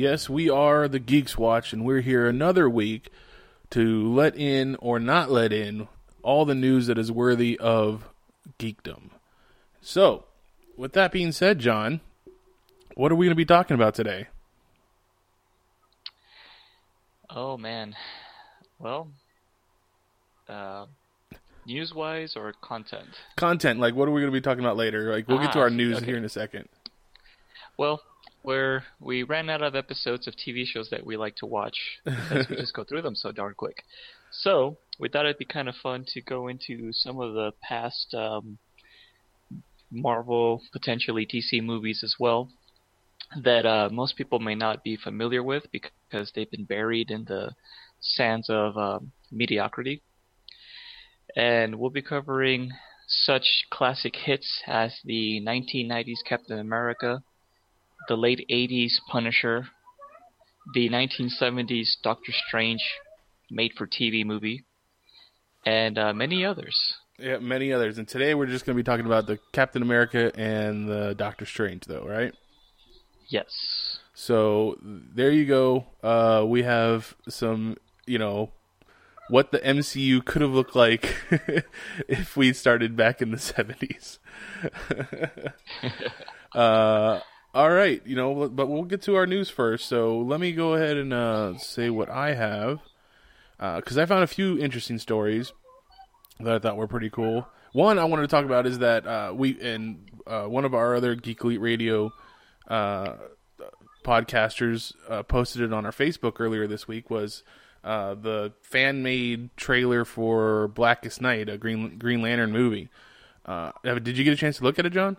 Yes, we are the Geeks Watch, and we're here another week to let in or not let in all the news that is worthy of geekdom. So, with that being said, John, what are we going to be talking about today? Oh man, well, uh, news wise or content? Content, like what are we going to be talking about later? Like we'll get to Ah, our news okay. here in a second. Well, where we ran out of episodes of TV shows that we like to watch because we just go through them so darn quick. So we thought it'd be kind of fun to go into some of the past um, Marvel, potentially DC movies as well that uh, most people may not be familiar with because they've been buried in the sands of um, mediocrity. And we'll be covering such classic hits as the 1990s Captain America, the late 80s Punisher, the 1970s Doctor Strange made for TV movie, and uh, many others. Yeah, many others. And today we're just going to be talking about the Captain America and the Doctor Strange, though, right? Yes. So there you go. Uh, we have some, you know, what the MCU could have looked like if we started back in the seventies. uh, all right, you know, but we'll get to our news first. So let me go ahead and uh, say what I have because I found a few interesting stories that I thought were pretty cool. One I wanted to talk about is that uh, we and uh, one of our other Geek Elite Radio uh, podcasters uh, posted it on our Facebook earlier this week was uh, the fan made trailer for Blackest Night, a Green Green Lantern movie. Uh, did you get a chance to look at it, John?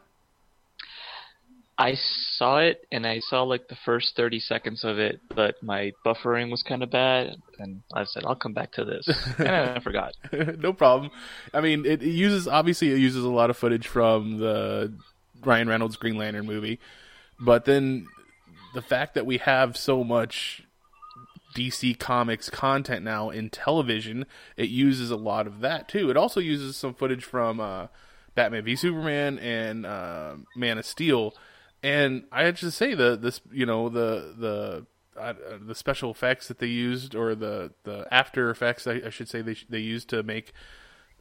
I saw it and I saw like the first 30 seconds of it, but my buffering was kind of bad, and I said I'll come back to this, and I forgot. no problem. I mean, it, it uses obviously it uses a lot of footage from the Ryan Reynolds Green Lantern movie, but then the fact that we have so much DC Comics content now in television, it uses a lot of that too. It also uses some footage from uh, Batman v Superman and uh, Man of Steel, and I have to say the this you know the the uh, the special effects that they used or the the after effects I, I should say they they used to make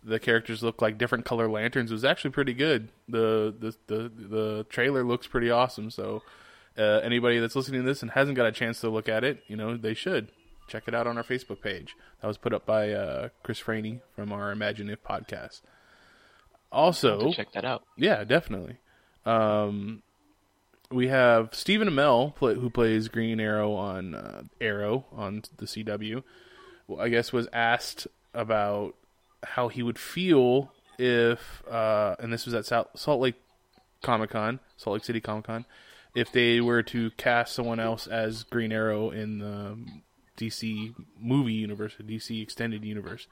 the characters look like different color lanterns was actually pretty good. The the the, the trailer looks pretty awesome. So uh, anybody that's listening to this and hasn't got a chance to look at it, you know they should check it out on our Facebook page. That was put up by uh, Chris Franey from our Imagine If podcast. Also, Check that out. yeah, definitely. Um, we have Stephen Amell, play, who plays Green Arrow on uh, Arrow on the CW. I guess was asked about how he would feel if, uh, and this was at Salt, Lake Comic Con, Salt Lake City Comic Con, if they were to cast someone else as Green Arrow in the DC movie universe, the DC extended universe.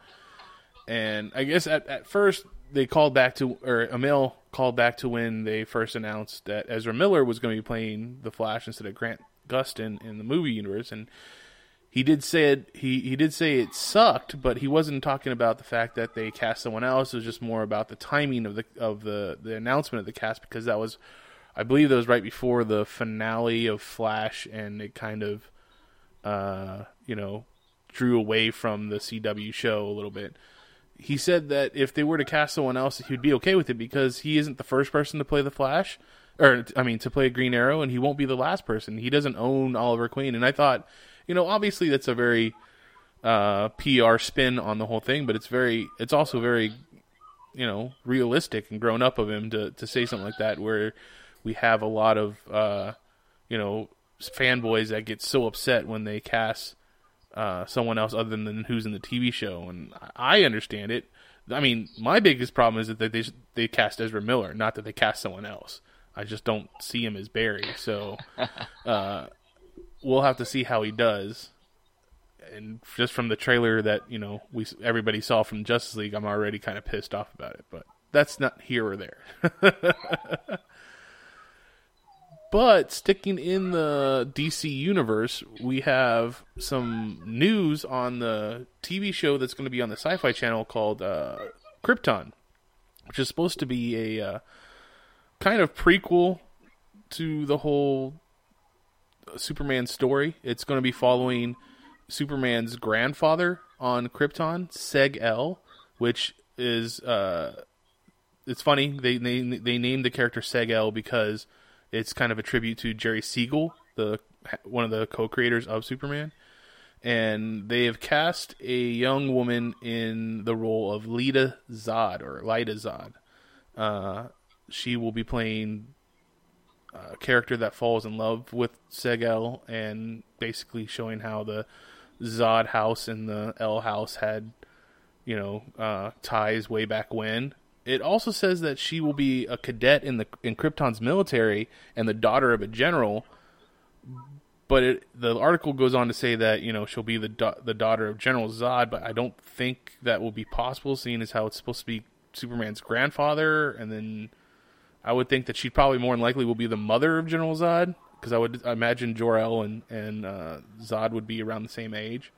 And I guess at, at first they called back to, or Amell called back to when they first announced that Ezra Miller was going to be playing the Flash instead of Grant Gustin in the movie universe, and he did say it. He he did say it sucked, but he wasn't talking about the fact that they cast someone else. It was just more about the timing of the of the the announcement of the cast because that was, I believe, that was right before the finale of Flash, and it kind of, uh, you know, drew away from the CW show a little bit he said that if they were to cast someone else, he'd be okay with it because he isn't the first person to play the Flash. or I mean, to play Green Arrow, and he won't be the last person. He doesn't own Oliver Queen, and I thought, you know, obviously that's a very uh, PR spin on the whole thing, but it's very, it's also very, you know, realistic and grown up of him to to say something like that, where we have a lot of, uh, you know, fanboys that get so upset when they cast uh, someone else other than who's in the TV show, and I understand it. I mean, my biggest problem is that they they cast Ezra Miller, not that they cast someone else. I just don't see him as Barry, so uh, we'll have to see how he does. And just from the trailer that you know we everybody saw from Justice League, I'm already kind of pissed off about it. But that's not here or there. But sticking in the DC universe, we have some news on the TV show that's going to be on the Sci Fi Channel called uh, Krypton, which is supposed to be a uh, kind of prequel to the whole Superman story. It's going to be following Superman's grandfather on Krypton, Seg El, which is. Uh, it's funny they, they they named the character Seg El because it's kind of a tribute to Jerry Siegel, the one of the co-creators of Superman, and they have cast a young woman in the role of Lita Zod or Lyta Zod. Uh, she will be playing a character that falls in love with Seg-El and basically showing how the Zod house and the L house had, you know, uh, ties way back when it also says that she will be a cadet in the in Krypton's military and the daughter of a general. But it, the article goes on to say that you know she'll be the da- the daughter of General Zod, but I don't think that will be possible, seeing as how it's supposed to be Superman's grandfather, and then I would think that she probably more than likely will be the mother of General Zod, because I would imagine Jor El and and uh, Zod would be around the same age.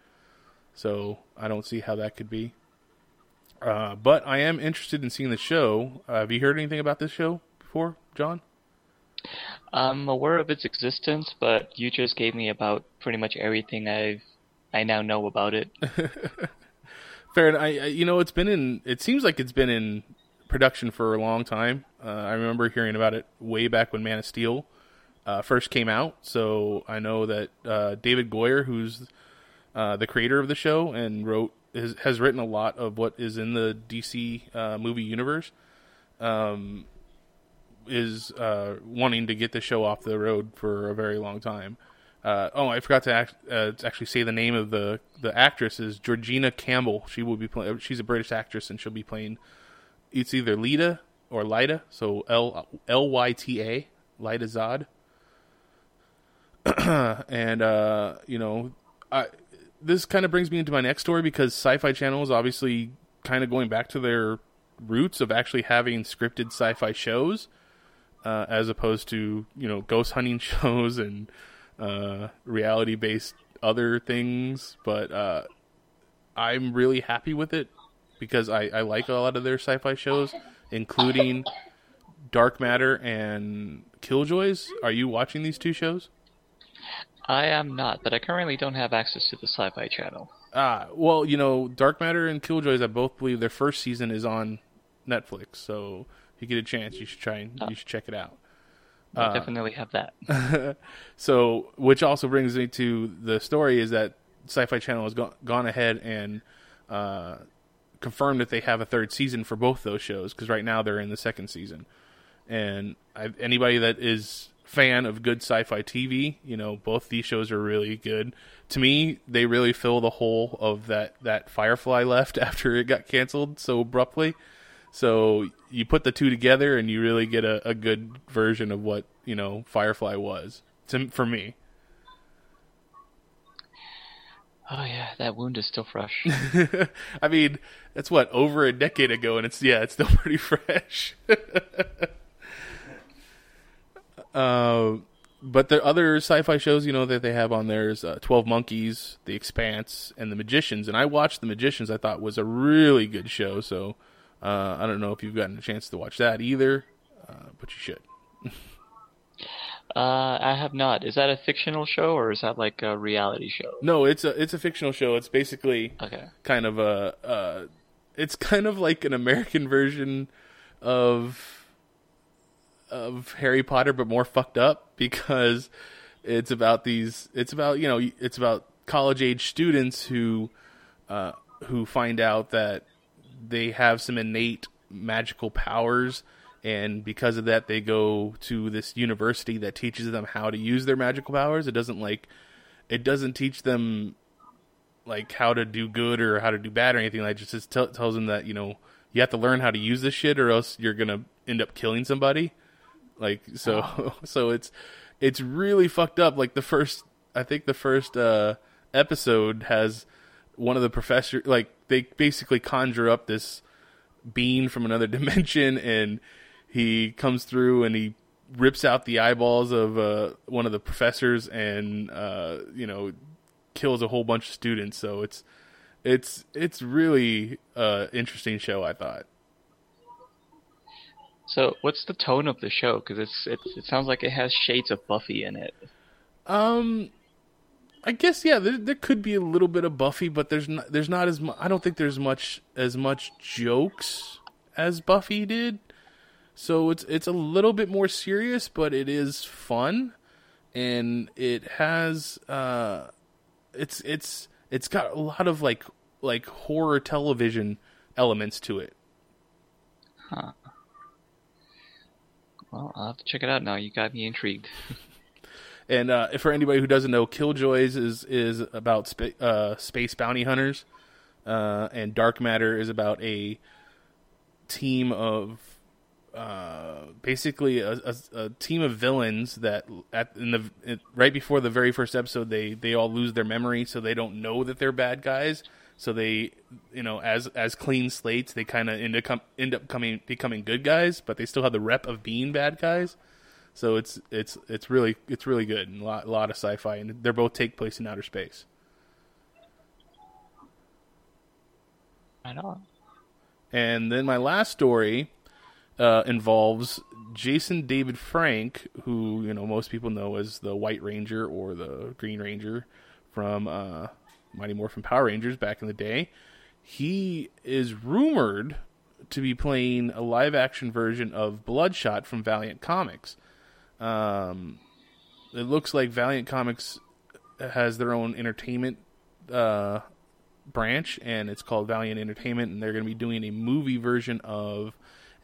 So I don't see how that could be. Uh, but I am interested in seeing the show. Uh, have you heard anything about this show before, John? I'm aware of its existence, but you just gave me about pretty much everything I I now know about it. Fair. enough. I, I, you know, it's been in. It seems like it's been in production for a long time. Uh, I remember hearing about it way back when Man of Steel uh, first came out. So I know that uh, David Goyer, who's uh, the creator of the show and wrote is, has written a lot of what is in the DC uh, movie universe. Um, is uh, wanting to get the show off the road for a very long time. Uh, oh, I forgot to, act, uh, actually say the name of the the actress is Georgina Campbell. She will be playing. She's a British actress, and she'll be playing. It's either Lita or Lyta, so L L Y T A, Lyta Zod. and uh, you know, I this kind of brings me into my next story because Sci-Fi Channel is obviously kind of going back to their roots of actually having scripted sci-fi shows, uh, as opposed to you know ghost hunting shows and uh, reality-based other things. But uh, I'm really happy with it because I, I like a lot of their sci-fi shows, including Dark Matter and Killjoys. Are you watching these two shows? I am not, but I currently don't have access to the Sci-Fi Channel. Ah, well, you know, Dark Matter and Killjoys, I both believe their first season is on Netflix. So if you get a chance, you should try and uh, you should check it out. I uh, definitely have that. so, which also brings me to the story is that Sci-Fi Channel has gone, gone ahead and uh, confirmed that they have a third season for both those shows because right now they're in the second season. And I, anybody that is fan of good sci-fi TV, you know, both these shows are really good. To me, they really fill the hole of that that Firefly left after it got canceled so abruptly. So you put the two together, and you really get a, a good version of what you know Firefly was to, for me. Oh yeah, that wound is still fresh. I mean, that's what over a decade ago, and it's yeah, it's still pretty fresh. Uh, but the other sci-fi shows, you know, that they have on there is uh, Twelve Monkeys, The Expanse, and The Magicians. And I watched The Magicians. I thought was a really good show. So uh, I don't know if you've gotten a chance to watch that either, uh, but you should. Uh, I have not. Is that a fictional show or is that like a reality show? No, it's a it's a fictional show. It's basically okay. kind of a uh, it's kind of like an American version of of Harry Potter, but more fucked up because it's about these. It's about you know it's about college age students who uh, who find out that they have some innate magical powers and because of that they go to this university that teaches them how to use their magical powers it doesn't like it doesn't teach them like how to do good or how to do bad or anything like just it t- tells them that you know you have to learn how to use this shit or else you're gonna end up killing somebody like so so it's it's really fucked up. Like the first i think the first uh episode has one of the professor like they basically conjure up this being from another dimension and he comes through and he rips out the eyeballs of uh, one of the professors and uh, you know kills a whole bunch of students. So it's it's it's really uh interesting show i thought So, what's the tone of the show? Because it's, it's it sounds like it has shades of Buffy in it. um i guess yeah there, there could be a little bit of buffy but there's not there's not as much i don't think there's much as much jokes as buffy did so it's it's a little bit more serious but it is fun and it has uh it's it's it's got a lot of like like horror television elements to it Huh. Well, I'll have to check it out now. You got me intrigued. And uh, for anybody who doesn't know, Killjoys is is about uh, space bounty hunters, uh, and Dark Matter is about a team of uh, basically a, a, a team of villains that at in the right before the very first episode they they all lose their memory, so they don't know that they're bad guys. So they, you know, as as clean slates, they kind of end up com- end up coming becoming good guys, but they still have the rep of being bad guys. So it's it's it's really it's really good and a lot, a lot of sci-fi, and they're both take place in outer space. I know. And then my last story uh, involves Jason David Frank, who you know most people know as the White Ranger or the Green Ranger from uh, Mighty Morphin Power Rangers back in the day. He is rumored to be playing a live-action version of Bloodshot from Valiant Comics. Um, it looks like Valiant Comics has their own entertainment uh, branch, and it's called Valiant Entertainment, and they're going to be doing a movie version of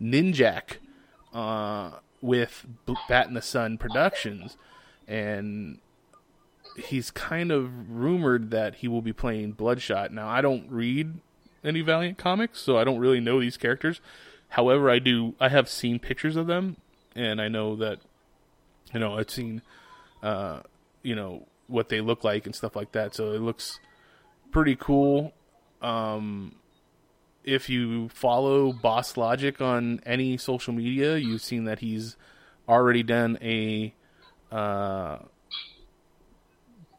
Ninjak uh, with Bat in the Sun Productions, and he's kind of rumored that he will be playing Bloodshot. Now, I don't read any Valiant comics, so I don't really know these characters. However, I do. I have seen pictures of them, and I know that you know I've seen uh, you know what they look like and stuff like that. So it looks pretty cool. Um, if you follow Boss Logic on any social media, you've seen that he's already done a uh,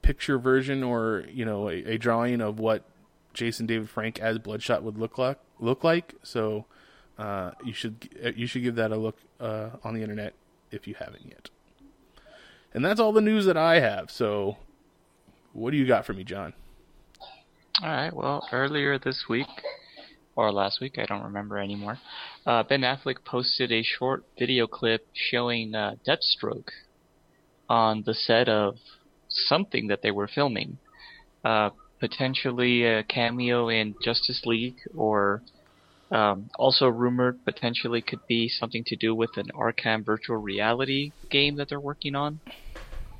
picture version or you know a, a drawing of what Jason David Frank as Bloodshot would look like. Look like so. Uh, you should you should give that a look uh, on the internet if you haven't yet. And that's all the news that I have. So, what do you got for me, John? All right. Well, earlier this week, or last week, I don't remember anymore. Uh, ben Affleck posted a short video clip showing uh, Deathstroke on the set of something that they were filming. Uh, potentially a cameo in Justice League, or um, also rumored potentially could be something to do with an Arkham virtual reality game that they're working on.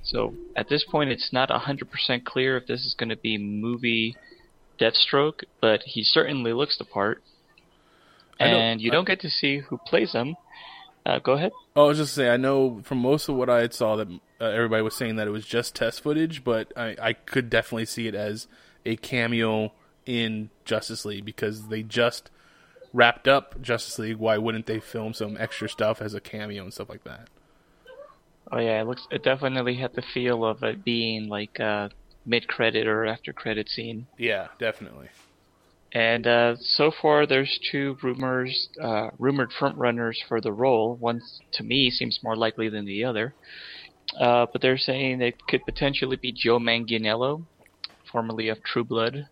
So at this point, it's not 100% clear if this is going to be movie Deathstroke, but he certainly looks the part. And you don't get to see who plays him. Uh, go ahead. Oh, I was just saying, I know from most of what I had saw that uh, everybody was saying that it was just test footage, but I, I could definitely see it as a cameo in Justice League because they just wrapped up Justice League. Why wouldn't they film some extra stuff as a cameo and stuff like that? Oh yeah, it looks. It definitely had the feel of it being like a mid-credit or after-credit scene. Yeah, definitely. And uh, so far, there's two rumors, uh, rumored frontrunners for the role. One, to me, seems more likely than the other. Uh, but they're saying it could potentially be Joe Manganiello, formerly of True Blood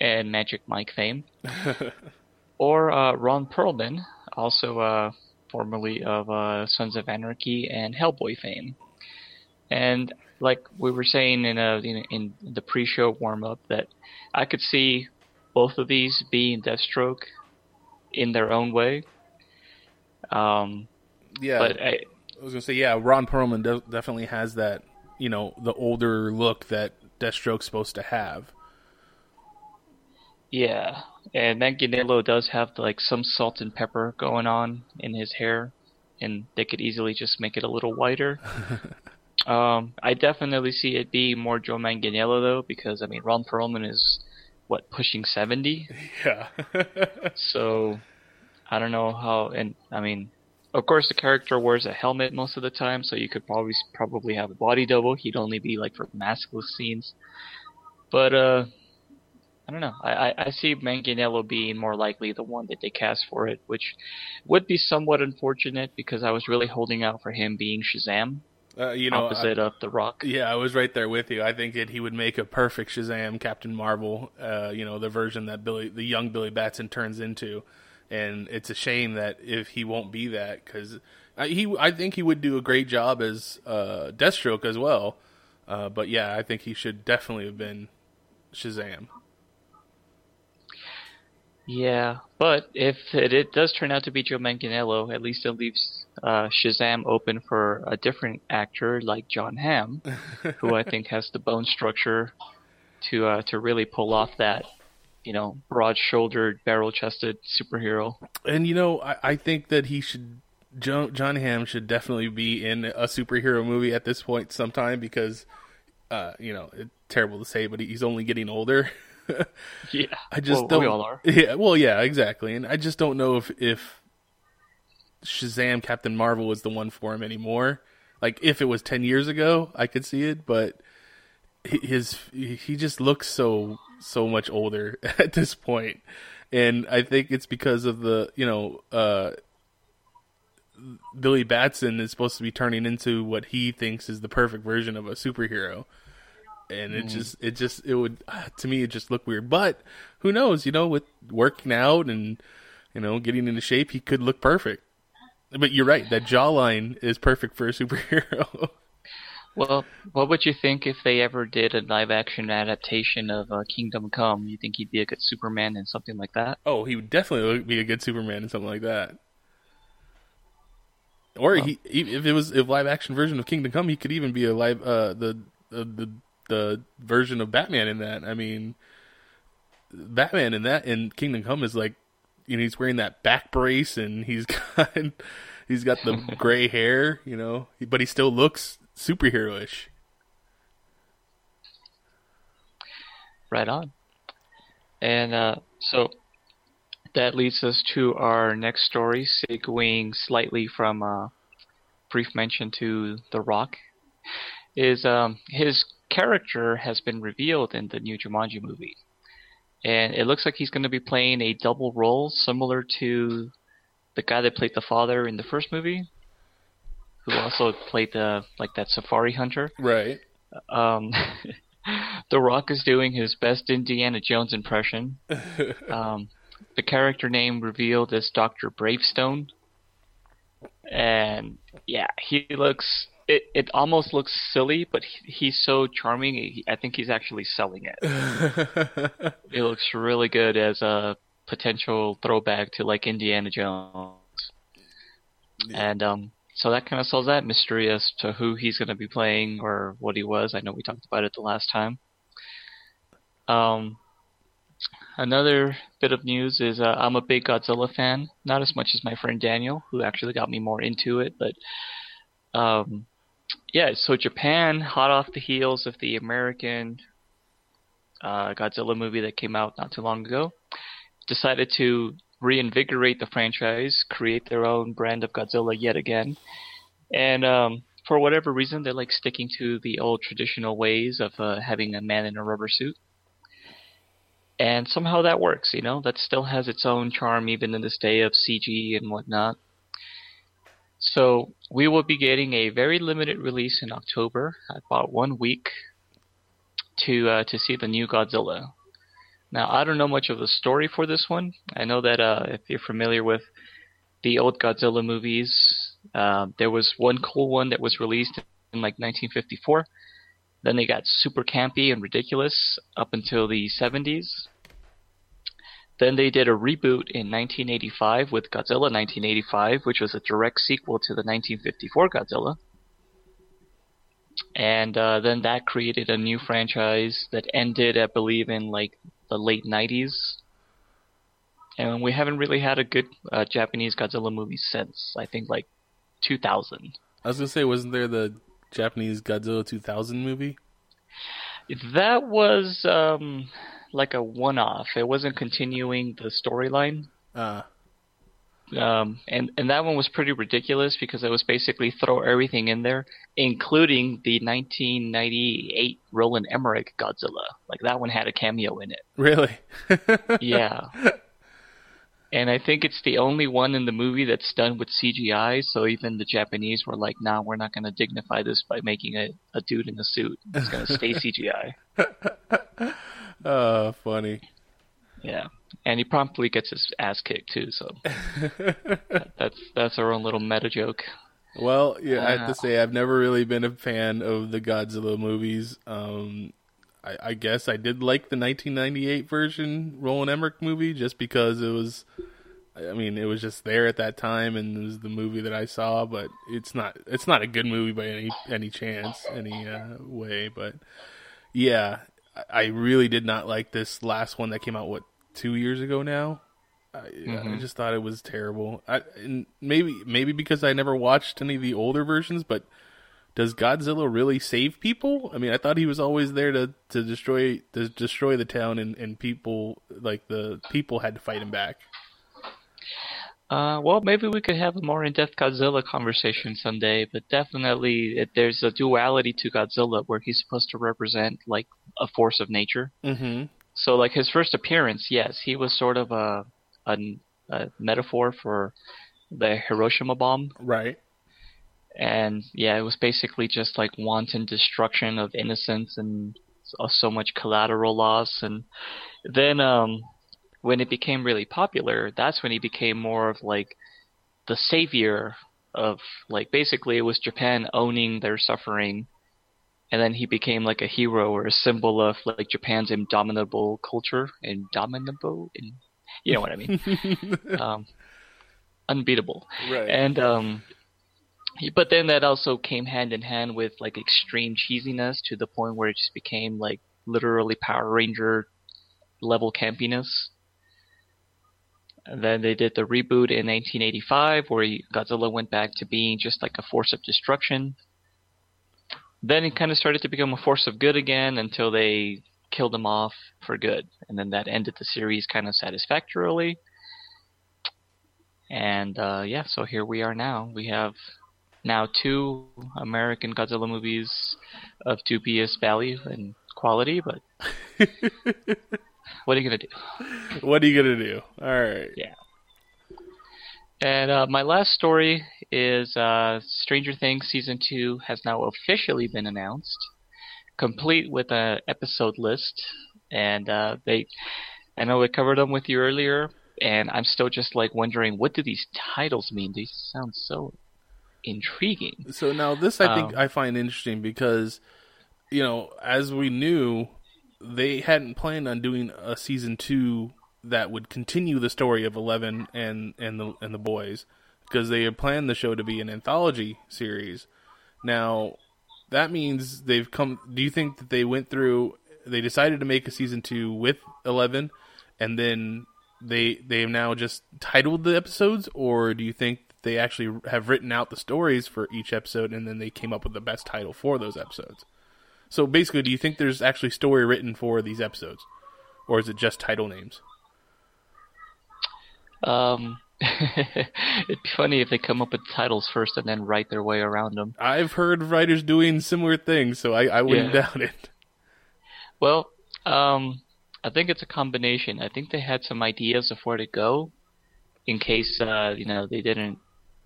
and Magic Mike fame, or uh, Ron Perlman, also uh, formerly of uh, Sons of Anarchy and Hellboy fame. And like we were saying in a in, in the pre-show warm-up, that I could see both of these being Deathstroke in their own way. Um, Yeah, but I, I was gonna say yeah. Ron Perlman de- definitely has that, you know, the older look that Deathstroke's supposed to have. Yeah, and Manganiello does have like some salt and pepper going on in his hair, and they could easily just make it a little whiter. um, I definitely see it being more Joe Manganiello though, because I mean Ron Perlman is what pushing seventy, Yeah, so I don't know how. And I mean, of course, the character wears a helmet most of the time, so you could probably probably have a body double. He'd only be like for maskless scenes, but uh. I don't know. I, I, I see Manganiello being more likely the one that they cast for it, which would be somewhat unfortunate because I was really holding out for him being Shazam, uh, you know, I- opposite of The Rock. Yeah, I was right there with you. I think that he would make a perfect Shazam, Captain Marvel. Uh, you know, the version that Billy, the young Billy Batson, turns into, and it's a shame that if he won't be that because he, I think he would do a great job as uh, Deathstroke as well. Uh, but yeah, I think he should definitely have been Shazam. Yeah, but if it, it does turn out to be Joe Manganiello, at least it leaves uh, Shazam open for a different actor like Jon Hamm, who I think has the bone structure to uh, to really pull off that, you know, broad-shouldered, barrel-chested superhero. And you know, I, I think that he should. John, Jon Hamm should definitely be in a superhero movie at this point sometime because, uh, you know, it's terrible to say, but he's only getting older. Yeah, I just well, don't. We all are. Yeah, well, yeah, exactly, and I just don't know if if Shazam Captain Marvel is the one for him anymore. Like if it was ten years ago, I could see it, but his he just looks so so much older at this point, and I think it's because of the you know uh, Billy Batson is supposed to be turning into what he thinks is the perfect version of a superhero. And it just it just it would to me it just looked weird. But who knows you know with working out and you know getting into shape he could look perfect. But you're right that jawline is perfect for a superhero Well, what would you think if they ever did a live-action adaptation of uh, Kingdom Come? You think he'd be a good Superman in something like that? oh he would definitely be a good superman and something like that or he, he if it was a live action version of kingdom come he could even be a live uh the the the, the version of batman in that i mean batman in that in kingdom come is like you know he's wearing that back brace and he's got he's got the gray hair you know but he still looks superheroish Right on. And uh, so that leads us to our next story, segueing slightly from uh, brief mention to The Rock. Is um, his character has been revealed in the new Jumanji movie, and it looks like he's going to be playing a double role similar to the guy that played the father in the first movie, who also played the like that safari hunter right um, The Rock is doing his best Indiana Jones impression. Um, the character name revealed is Doctor Bravestone, and yeah, he looks. It it almost looks silly, but he, he's so charming. He, I think he's actually selling it. it looks really good as a potential throwback to like Indiana Jones. And um, so that kind of solves that mystery as to who he's going to be playing or what he was. I know we talked about it the last time. Um, another bit of news is uh, I'm a big Godzilla fan, not as much as my friend Daniel, who actually got me more into it, but um, yeah. So Japan, hot off the heels of the American uh, Godzilla movie that came out not too long ago, decided to reinvigorate the franchise, create their own brand of Godzilla yet again, and um, for whatever reason, they're like sticking to the old traditional ways of uh, having a man in a rubber suit. And somehow that works, you know. That still has its own charm, even in this day of CG and whatnot. So we will be getting a very limited release in October, about one week, to uh, to see the new Godzilla. Now I don't know much of the story for this one. I know that uh, if you're familiar with the old Godzilla movies. Uh, there was one cool one that was released in like 1954. Then they got super campy and ridiculous up until the 70s. Then they did a reboot in 1985 with Godzilla 1985, which was a direct sequel to the 1954 Godzilla. And uh, then that created a new franchise that ended, I believe, in like the late 90s. And we haven't really had a good uh, Japanese Godzilla movie since, I think, like 2000. I was gonna say, wasn't there the Japanese Godzilla 2000 movie? That was um, like a one-off. It wasn't continuing the storyline. Uh, Um, and and that one was pretty ridiculous because it was basically throw everything in there, including the 1998 Roland Emmerich Godzilla. Like that one had a cameo in it. really? Yeah. And I think it's the only one in the movie that's done with CGI, so even the Japanese were like, nah, we're not going to dignify this by making a, a dude in a suit. It's going to stay CGI. uh, funny. Yeah. And he promptly gets his ass kicked, too, so that, that's, that's our own little meta joke. Well, yeah, I have to Uh, say I've never really been a fan of the Godzilla movies. Um, I, I guess I did like the 1998 version Roland Emmerich movie just because it was. I mean, it was just there at that time, and it was the movie that I saw. But it's not. It's not a good movie by any any chance, any uh, way. But yeah, I, I really did not like this last one that came out. What two years ago now? I, I Mhm. just thought it was terrible. I, and maybe maybe because I never watched any of the older versions, but does Godzilla really save people? I mean, I thought he was always there to, to destroy to destroy the town, and, and people like the people had to fight him back. Uh, well, maybe we could have a more in-depth Godzilla conversation someday, but definitely it, there's a duality to Godzilla where he's supposed to represent like a force of nature. Mm-hmm. So, like his first appearance, yes, he was sort of a, a, a metaphor for the Hiroshima bomb, Right. and yeah, it was basically just like wanton destruction of innocence and so, so much collateral loss. And then, um, when it became really popular, that's when he became more of like the savior of like basically it was Japan owning their suffering. And then he became like a hero or a symbol of like Japan's indomitable culture, indomitable, in, you know what I mean, um, unbeatable. right. And um, he- but then that also came hand in hand with like extreme cheesiness to the point where it just became like literally Power Ranger level campiness. And then they did the reboot in 1985 where Godzilla went back to being just like a force of destruction. Then it kind of started to become a force of good again until they killed him off for good. And then that ended the series kind of satisfactorily. And uh, yeah, so here we are now. We have now two American Godzilla movies of dubious value and quality, but what are you gonna do? what are you gonna do? All right. And uh, my last story is uh, Stranger Things season two has now officially been announced, complete with a episode list. And uh, they, I know we covered them with you earlier, and I'm still just like wondering what do these titles mean? These sound so intriguing. So now this I think Um, I find interesting because you know, as we knew, they hadn't planned on doing a season 2 that would continue the story of 11 and and the and the boys because they had planned the show to be an anthology series. Now, that means they've come do you think that they went through they decided to make a season 2 with 11 and then they they have now just titled the episodes or do you think they actually have written out the stories for each episode and then they came up with the best title for those episodes so basically do you think there's actually story written for these episodes or is it just title names Um, it'd be funny if they come up with titles first and then write their way around them. i've heard writers doing similar things so i, I wouldn't Yeah. doubt it Well, um, I think it's a combination. I think they had some ideas of where to go, in case uh, you know they didn't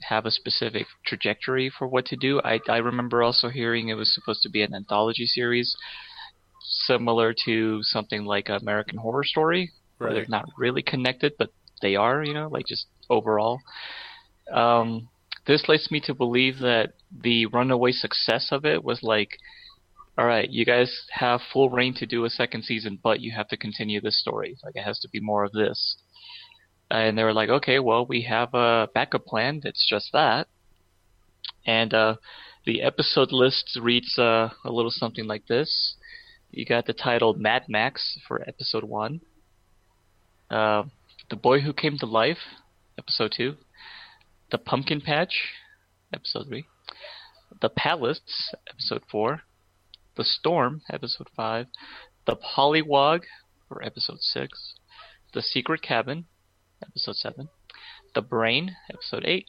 have a specific trajectory for what to do. I I remember also hearing it was supposed to be an anthology series, similar to something like American Horror Story, where they're not really connected, but they are. You know, like just overall. um, this leads me to believe that the runaway success of it was like, all right, you guys have full reign to do a second season, but you have to continue this story. Like it has to be more of this. And they were like, okay, well, we have a backup plan that's just that. And uh, the episode list reads uh, a little something like this. You got the title Mad Max for episode one. Uh, the Boy Who Came to Life, episode two. The Pumpkin Patch, episode three. The Palace, episode four. The Storm, episode five. The Pollywog, for episode six. The Secret Cabin, episode seven. The Brain, episode eight.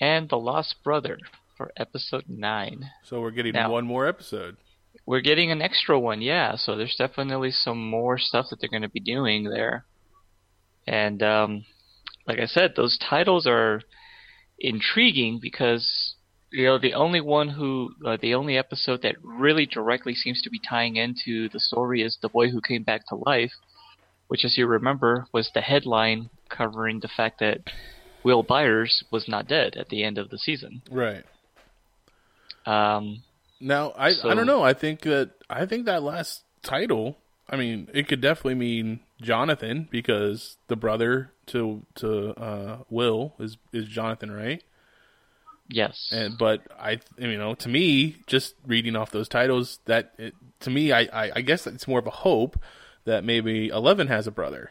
And The Lost Brother, for episode nine. So we're getting Now- one more episode. We're getting an extra one, yeah. So there's definitely some more stuff that they're going to be doing there. And um, like I said, those titles are intriguing because you know the only one who uh, the only episode that really directly seems to be tying into the story is the boy who came back to life, which, as you remember, was the headline covering the fact that Will Byers was not dead at the end of the season. Right. Um, Now I So- I don't know. I think that I think that last title. I mean, it could definitely mean Jonathan because the brother to to uh, Will is is Jonathan, right? yes. And but I, you know, to me, just reading off those titles, that it, to me, I, I I guess it's more of a hope that maybe Eleven has a brother.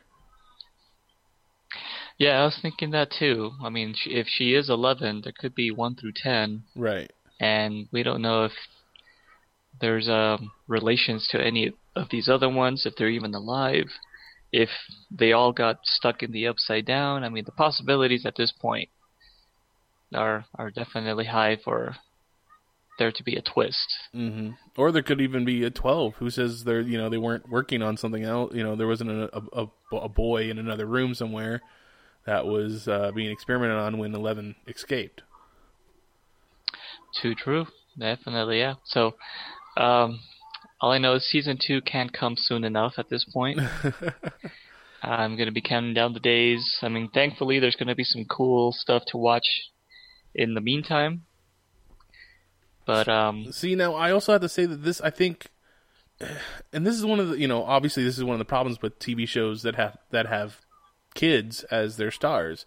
Yeah, I was thinking that too. I mean, if she is 11, there could be 1 through 10, Right. and we don't know if there's um, relations to any of these other ones, if they're even alive, if they all got stuck in the upside down. I mean, the possibilities at this point are are definitely high for there to be a twist. hmm Or there could even be a twelve who says they're you know they weren't working on something else. You know, there wasn't a a, a, a boy in another room somewhere that was uh, being experimented on when Eleven escaped. Too true. Definitely, yeah. So, um, all I know is season two can't come soon enough at this point. I'm going to be counting down the days. I mean, thankfully, there's going to be some cool stuff to watch in the meantime. But, um, See, now I also have to say that this, I think, and this is one of the, you know, obviously this is one of the problems with TV shows that have that have kids as their stars.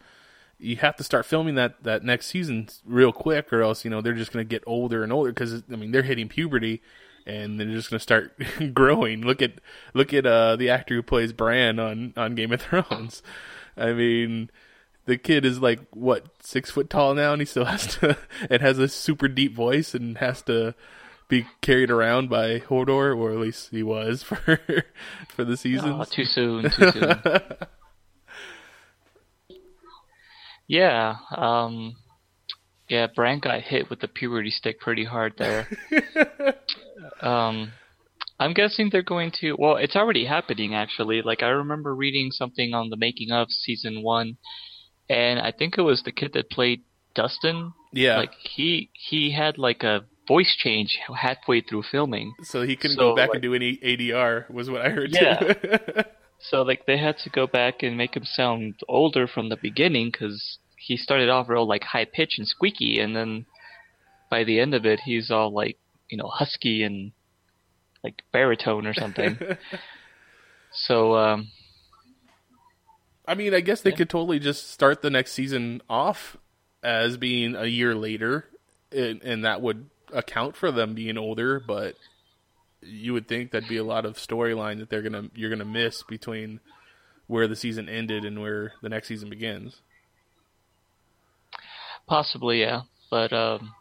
You have to start filming that that next season real quick, or else you know they're just going to get older and older because I mean they're hitting puberty, and they're just going to start growing. Look at look at uh, the actor who plays Bran on on Game of Thrones. I mean, the kid is like what six foot tall now, and he still has to and has a super deep voice and has to be carried around by Hodor, or at least he was for for the oh, seasons. too soon, too soon. yeah, um, yeah, Bran got hit with the puberty stick pretty hard there. um, I'm guessing they're going to. Well, it's already happening actually. Like I remember reading something on the making of season one, and I think it was the kid that played Dustin. yeah, Like he he had like a voice change halfway through filming. so he couldn't so, go back like- and do any ADR, was what I heard. Yeah. too. So like they had to go back and make him sound older from the beginning because he started off real like high pitch and squeaky, and then by the end of it, he's all like you know husky and like baritone or something. so um, I mean, I guess they Yeah. could totally just start the next season off as being a year later, and, and that would account for them being older. But you would think that'd be a lot of storyline that they're gonna you're gonna miss between where the season ended and where the next season begins. Possibly yeah, but um,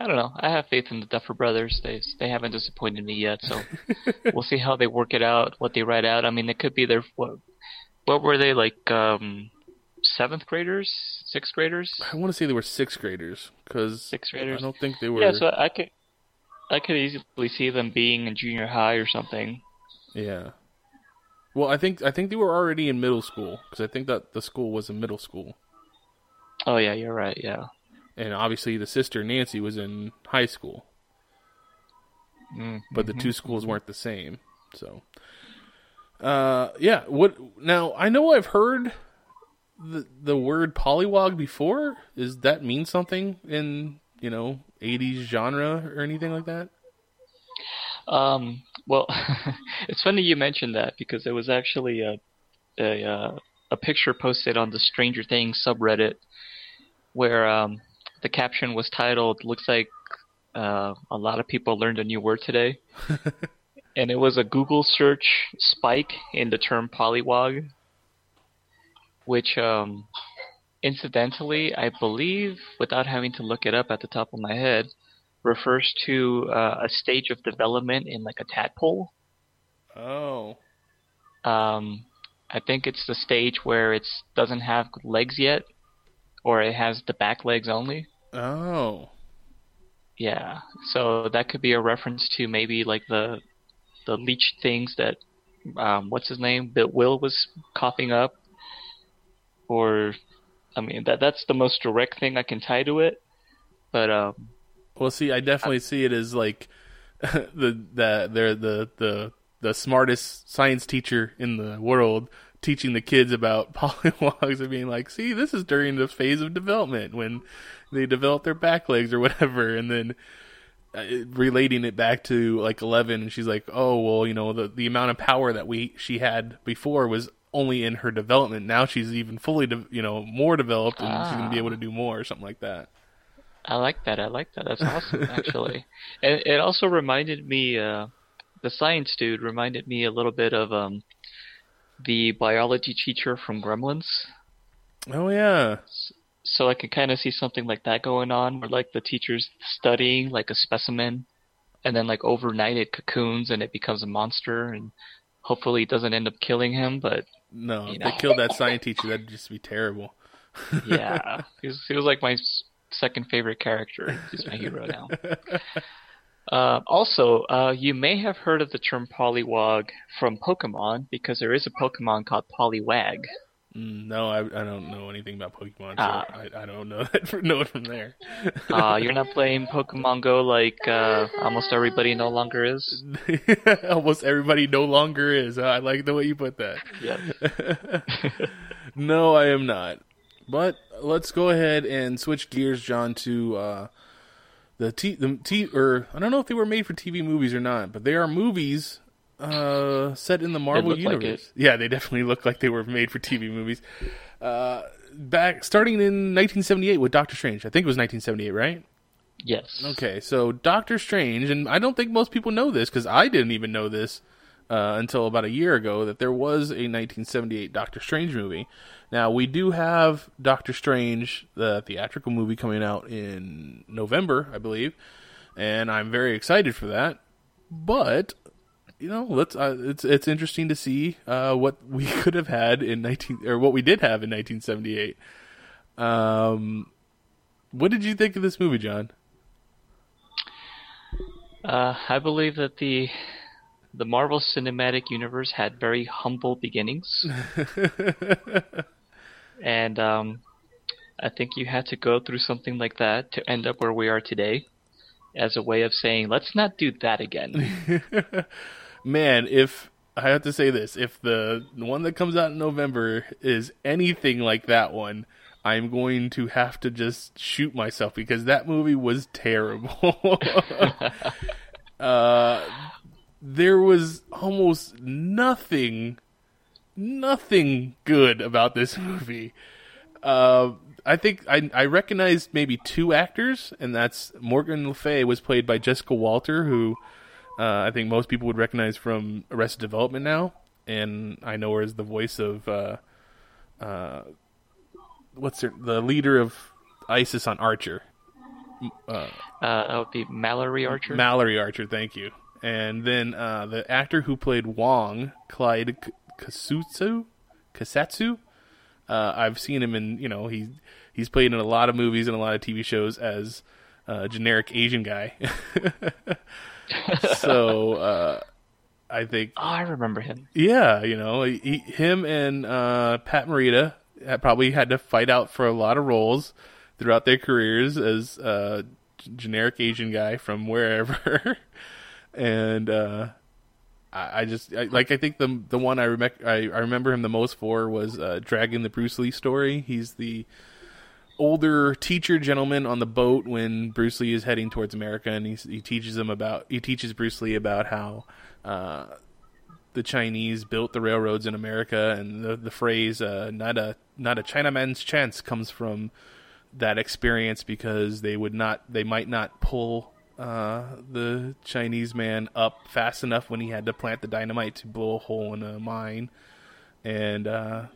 I don't know. I have faith in the Duffer Brothers. They they haven't disappointed me yet, so we'll see how they work it out, what they write out. I mean, it could be their what what were they like um, seventh graders, sixth graders? I want to say they were sixth graders because Sixth graders. I don't think they were. Yeah, so I could, I could easily see them being in junior high or something. Yeah. Well, I think I think they were already in middle school because I think that the school was in middle school, Oh yeah, you're right. Yeah. and obviously the sister Nancy was in high school, Mm. but the two schools weren't the same. So, uh, yeah. What now? I know I've heard the the word polywog before? Is that mean something in you know '80s genre or anything like that? Um, well, it's funny you mentioned that because there was actually a a uh, a picture posted on the Stranger Things subreddit where um, the caption was titled "Looks like uh, a lot of people learned a new word today," and it was a Google search spike in the term polywog, which um, incidentally, I believe, without having to look it up at the top of my head, refers to uh, a stage of development in like a tadpole. Oh, Um, I think it's the stage where it doesn't have legs yet, or it has the back legs only. oh, Yeah, so that could be a reference to maybe like the the leech things that um, what's his name, that Will was coughing up, or I mean that that's the most direct thing I can tie to it. But um, Well, see, I definitely see it as like the the they're the the the smartest science teacher in the world teaching the kids about polywogs and being like, "See, this is during the phase of development when they develop their back legs or whatever," and then uh, relating it back to like 11 and she's like oh well you know the the amount of power that we she had before was only in her development now she's even fully de- you know more developed and she's going to be able to do more or something like that I like that. I like that. That's awesome, actually. And it also reminded me, uh, the science dude reminded me a little bit of um, the biology teacher from Gremlins. oh yeah So I can kind of see something like that going on, where like the teacher's studying like a specimen, and then like overnight it cocoons and it becomes a monster, and hopefully it doesn't end up killing him. But no You know. they killed that science teacher that'd just be terrible yeah, he was, he was like my second favorite character. He's my hero now. Uh, also, uh, you may have heard of the term Poliwag from Pokemon because there is a Pokemon called Poliwag. Mm, no I, I don't know anything about pokemon so Ah. I, I don't know that know it from there Uh, you're not playing Pokemon Go like uh, almost everybody no longer is. almost everybody no longer is i like the way you put that Yep. No, I am not. But let's go ahead and switch gears, John, to uh, the T the T or I don't know if they were made for TV movies or not, but they are movies uh, set in the Marvel look like universe. yeah, they definitely look like they were made for TV movies. Uh, back starting in 1978 with Doctor Strange. I think it was 1978, right? Yes. Okay, so Doctor Strange, and I don't think most people know this because I didn't even know this uh, until about a year ago that there was a 1978 Doctor Strange movie. Now we do have Doctor Strange, the theatrical movie, coming out in November, I believe, and I'm very excited for that. But you know, let's. Uh, it's it's interesting to see uh, what we could have had in 19 or what we did have in 1978. Um, what did you think of this movie, John? Uh, I believe that the the Marvel Cinematic Universe had very humble beginnings, and um, I think you had to go through something like that to end up where we are today, as a way of saying, let's not do that again. man, if I have to say this, if the, one that comes out in November is anything like that one, I'm going to have to just shoot myself because that movie was terrible. uh, there was almost nothing, nothing good about this movie. Uh, I think I I recognized maybe two actors, and that's Morgan Le Fay was played by Jessica Walter, who uh, I think most people would recognize from Arrested Development now, and I know her as the voice of uh, uh, what's her, the leader of ISIS on Archer, Uh, that would be Mallory Archer. Mallory Archer. Thank you. And then uh, the actor who played Wong, Clyde K- Kasutsu, Kasatsu. Uh, I've seen him in you know he he's played in a lot of movies and a lot of TV shows as a generic Asian guy. so uh, I think oh, I remember him. yeah, you know, he, him and uh, Pat Morita probably had to fight out for a lot of roles throughout their careers as a g- generic Asian guy from wherever, and uh, I, I just I, like I think the the one I, rem- I I remember him the most for was uh, Dragon the Bruce Lee story. He's the older teacher gentleman on the boat when Bruce Lee is heading towards America, and he he teaches him about he teaches Bruce Lee about how uh, the Chinese built the railroads in America, and the the phrase uh, "not a not a Chinaman's chance" comes from that experience because they would not they might not pull uh, the Chinese man up fast enough when he had to plant the dynamite to blow a hole in a mine, and uh,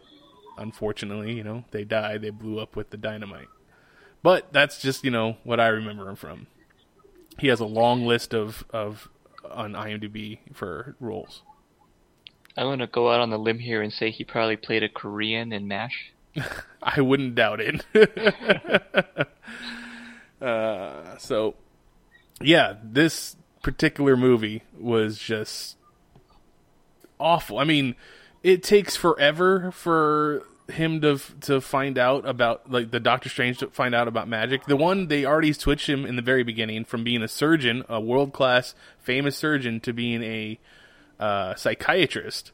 unfortunately, you know, they died. They blew up with the dynamite. But that's just you know what I remember him from. He has a long list of of on IMDb for roles. I'm gonna go out on the limb here and say he probably played a Korean in MASH. I wouldn't doubt it. uh, so, yeah, this particular movie was just awful. I mean, it takes forever for him to to find out about like the Doctor Strange to find out about magic. The one they already switched him in the very beginning from being a surgeon, a world class famous surgeon, to being a uh, psychiatrist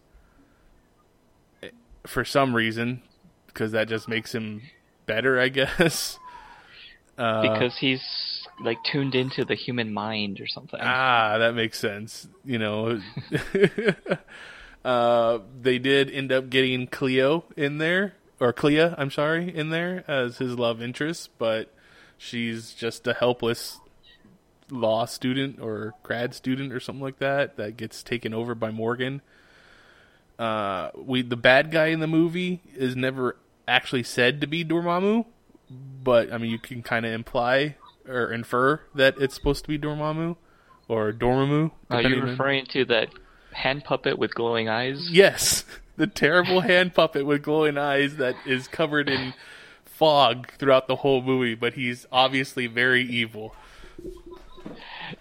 for some reason because that just makes him better, I guess. Uh, because he's like tuned into the human mind or something. Ah, that makes sense. You know, uh, they did end up getting Cleo in there, or Clea, I'm sorry, in there as his love interest, but she's just a helpless law student or grad student or something like that that gets taken over by Morgan. Uh, we the bad guy in the movie is never actually said to be Dormammu, but I mean you can kind of imply or infer that it's supposed to be Dormammu or Dormammu. Are you referring to that hand puppet with glowing eyes? Yes, the terrible hand puppet with glowing eyes that is covered in fog throughout the whole movie, but he's obviously very evil.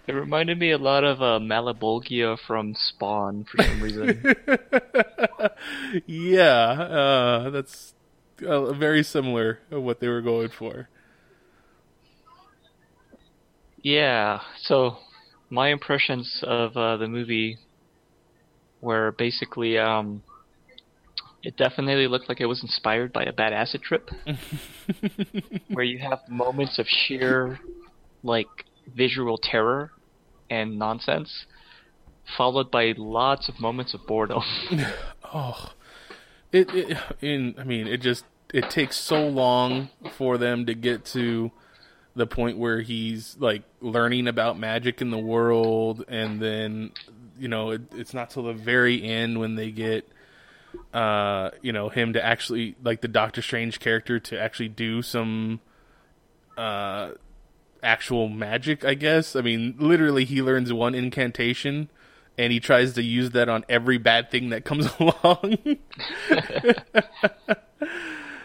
It reminded me a lot of uh, Malebolgia from Spawn for some reason. yeah, uh, that's uh, very similar of what they were going for. Yeah, so my impressions of uh, the movie were basically um, it definitely looked like it was inspired by a bad acid trip, where you have moments of sheer like visual terror and nonsense, followed by lots of moments of boredom. Oh, it, it in I mean it just it takes so long for them to get to the point where he's like learning about magic in the world and then you know it, it's not till the very end when they get uh you know him to actually like the Doctor Strange character to actually do some uh actual magic I guess. I mean literally he learns one incantation and he tries to use that on every bad thing that comes along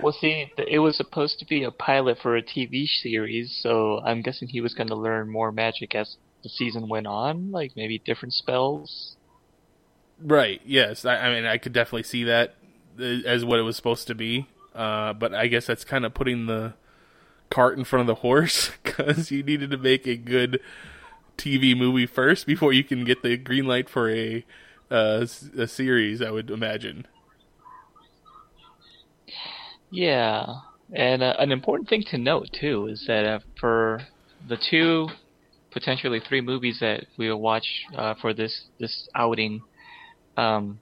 well, see, it was supposed to be a pilot for a TV series, so I'm guessing he was going to learn more magic as the season went on, like maybe different spells. Right. Yes. I, I mean, I could definitely see that uh, as what it was supposed to be. Uh, but I guess that's kind of putting the cart in front of the horse because you needed to make a good TV movie first before you can get the green light for a uh, a series. I would imagine. Yeah, and uh, an important thing to note too is that uh, for the two, potentially three movies that we will watch uh, for this this outing, um,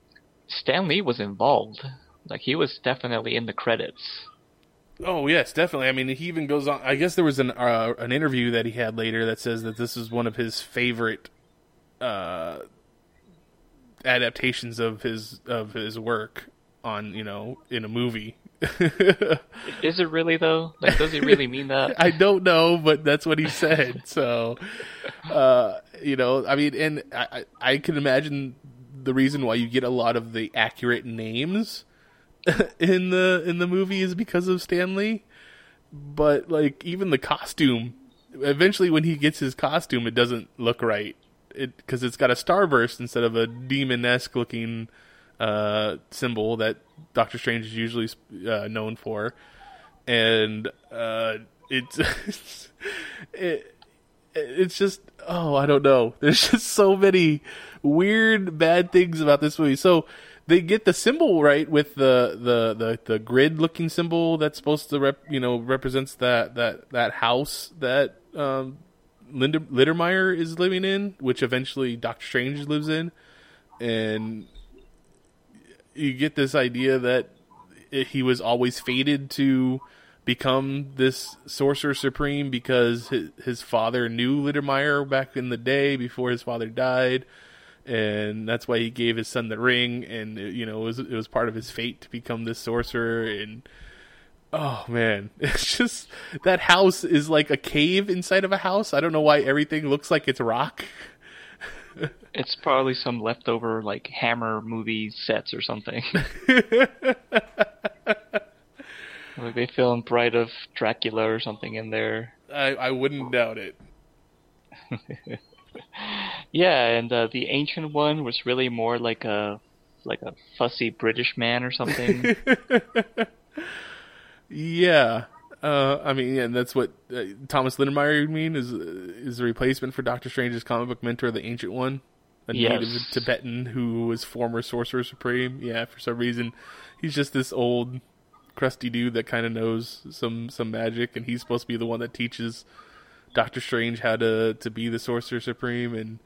Stan Lee was involved. Like he was definitely in the credits. Oh yes, definitely. I mean, he even goes on. I guess there was an uh, an interview that he had later that says that this is one of his favorite uh, adaptations of his of his work on you know in a movie. Is it really though? Like, does he really mean that? I don't know, but that's what he said. So, uh, you know, I mean, and I, I can imagine the reason why you get a lot of the accurate names in the in the movie is because of Stan Lee. But like even the costume, eventually when he gets his costume, it doesn't look right. It because it's got a starburst instead of a demon-esque looking uh, symbol that Doctor Strange is usually uh, known for, and uh, it's it, it's just oh I don't know. There's just so many weird bad things about this movie. So they get the symbol right with the the the, the grid looking symbol that's supposed to rep you know represents that that that house that um Linda Littermeyer is living in, which eventually Doctor Strange lives in, and you get this idea that he was always fated to become this sorcerer supreme because his, his father knew Littermeyer back in the day before his father died and that's why he gave his son the ring and uh, you know it was it was part of his fate to become this sorcerer and oh man it's just that house is like a cave inside of a house. I don't know why everything looks like it's rock it's probably some leftover like hammer movie sets or something like they filmed bride of dracula or something in there i i wouldn't doubt it yeah, and uh, the ancient one was really more like a like a fussy British man or something. yeah. Uh, I mean, yeah, and that's what uh, Thomas Lindenmeyer would mean is is the replacement for Doctor Strange's comic book mentor, the Ancient One, a Yes. native Tibetan who was former Sorcerer Supreme. Yeah, for some reason, he's just this old, crusty dude that kind of knows some some magic, and he's supposed to be the one that teaches Doctor Strange how to to be the Sorcerer Supreme, and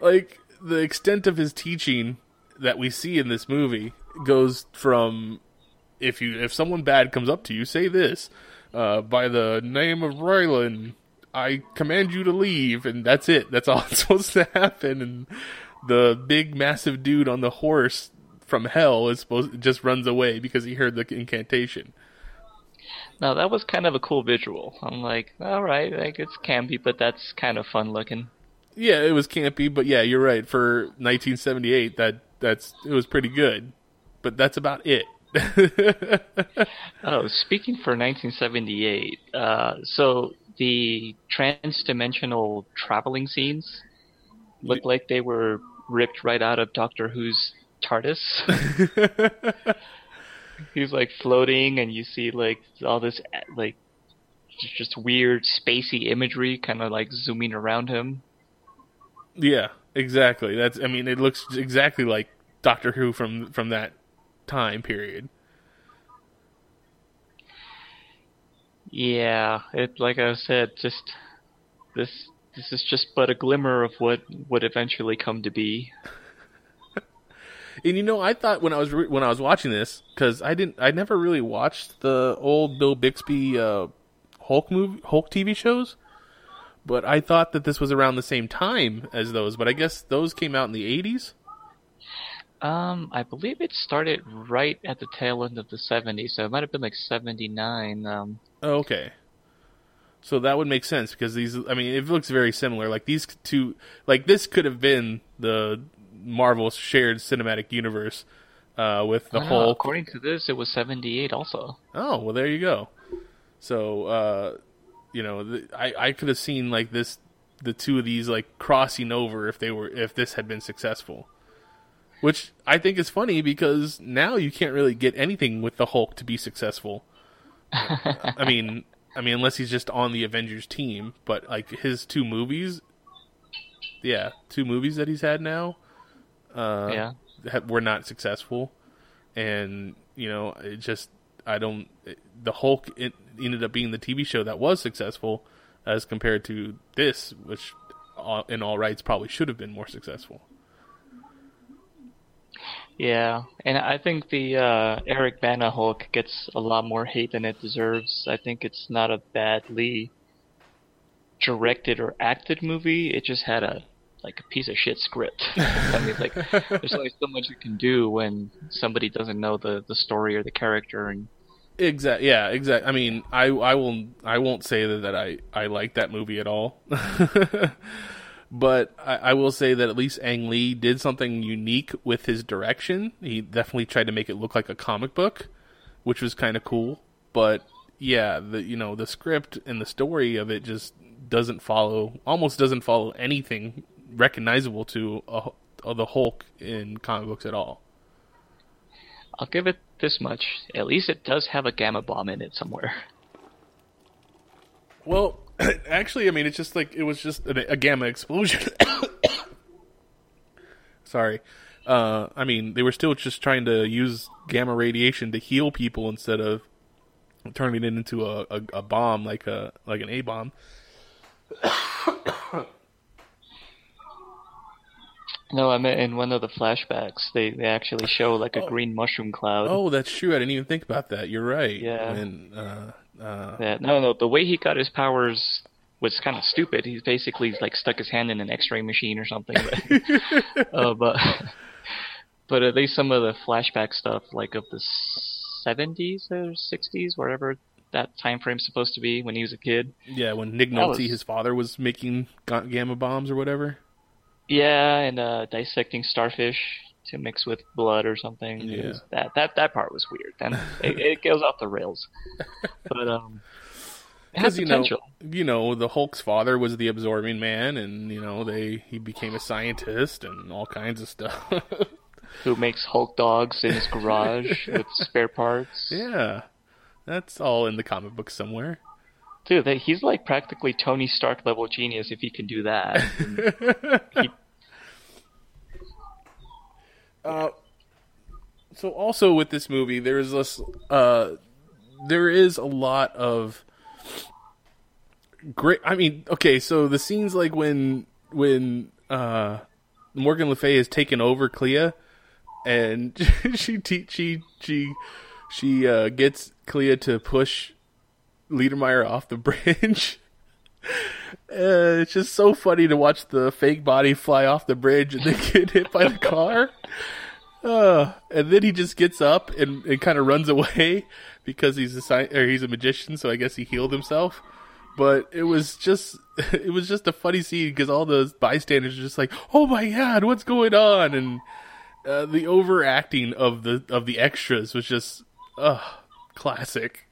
like the extent of his teaching that we see in this movie goes from if you if someone bad comes up to you, say this uh, by the name of Rylan. I command you to leave, and that's it. That's all that's supposed to happen. And the big, massive dude on the horse from hell is supposed just runs away because he heard the incantation. now that was kind of a cool visual. I'm like, all right, like it's campy, but that's kind of fun looking. Yeah, it was campy, but yeah, you're right. For 1978, that that's it was pretty good, but that's about it. Oh, speaking for 1978, uh, so the trans-dimensional traveling scenes look like they were ripped right out of Doctor Who's TARDIS. He's like floating, and you see like all this like just- just weird spacey imagery, kind of like zooming around him. Yeah, exactly. That's I mean, it looks exactly like Doctor Who from from that time period. Yeah, it like I said, just this this is just but a glimmer of what would eventually come to be. And you know, I thought when I was re- when I was watching this because I didn't, I never really watched the old Bill Bixby uh, Hulk movie, Hulk TV shows. But I thought that this was around the same time as those. But I guess those came out in the eighties. Um, I believe it started right at the tail end of the 70s, so it might have been like 79. Um, Oh, okay. So that would make sense because these, I mean, it looks very similar. Like these two, like this could have been the Marvel shared cinematic universe uh, with the I don't know, Hulk. according to this, it was 78 also. Oh, well, there you go. So, uh, you know, th- I I could have seen like this, the two of these like crossing over if they were if this had been successful. Which I think is funny because now you can't really get anything with the Hulk to be successful. I mean, I mean, unless he's just on the Avengers team, but like his two movies, yeah, two movies that he's had now, uh, yeah. ha- were not successful, and you know, it just I don't. The Hulk it ended up being the TV show that was successful, as compared to this, which uh, in all rights probably should have been more successful. Yeah, and I think the uh, Eric Bana Hulk gets a lot more hate than it deserves. I think it's not a badly directed or acted movie. It just had a like a piece of shit script. I mean, like there's only so much you can do when somebody doesn't know the the story or the character, and Exact. Yeah. Exactly. I mean, I I will I won't say that, that I I like that movie at all. but I, I will say that at least Ang Lee did something unique with his direction. He definitely tried to make it look like a comic book, which was kind of cool. But yeah, the you know the script and the story of it just doesn't follow, almost doesn't follow anything recognizable to a, of uh, the Hulk in comic books at all. I'll give it this much: at least it does have a gamma bomb in it somewhere. Well, Actually, I mean, it's just like it was just a, a gamma explosion. Sorry. Uh, I mean, they were still just trying to use gamma radiation to heal people instead of turning it into a, a, a bomb like a like an A bomb. No, I meant in one of the flashbacks, they, they actually show like a green mushroom cloud. Oh, that's true. I didn't even think about that. You're right. Yeah. And, uh, uh, Yeah, no, no, the way he got his powers was kind of stupid. He's basically like stuck his hand in an X-ray machine or something. But, uh, but but at least some of the flashback stuff, like of the seventies or sixties, wherever that time frame's supposed to be when he was a kid. yeah, when Nick Nolte, was- his father, was making gamma bombs or whatever. Yeah, and uh, dissecting starfish to mix with blood or something. Yeah. that that that part was weird. Then it, it goes off the rails. But um, has Because you know, potential. you know, the Hulk's father was the absorbing man, and you know they he became a scientist and all kinds of stuff. Who makes Hulk dogs in his garage with spare parts? yeah, that's all in the comic book somewhere. Dude, that, he's like practically Tony Stark level genius if he can do that. He- So also with this movie, there's this, uh, there is a lot of great. I mean, okay, so the scenes like when when uh, Morgan Le Fay has taken over Clea, and she te- she she she uh, gets Clea to push Liedermeyer off the bridge. Uh, it's just so funny to watch the fake body fly off the bridge and then get hit by the car. Uh, and then he just gets up and, and kind of runs away because he's a sci- or he's a magician, so I guess he healed himself. But it was just it was just a funny scene because all the bystanders are just like, "Oh my god, what's going on?" And uh, the overacting of the of the extras was just uh classic.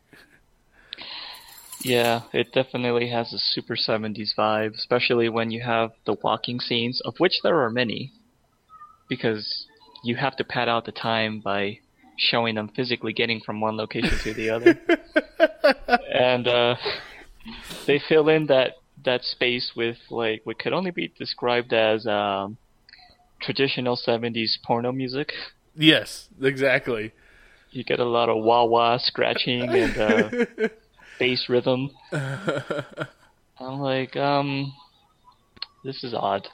yeah, it definitely has a super 70s vibe, especially when you have the walking scenes, of which there are many, because you have to pad out the time by showing them physically getting from one location to the other. and uh, they fill in that that space with like what could only be described as um, traditional 70s porno music. Yes, exactly. You get a lot of wah wah scratching and uh, bass rhythm. I'm like, um, this is odd.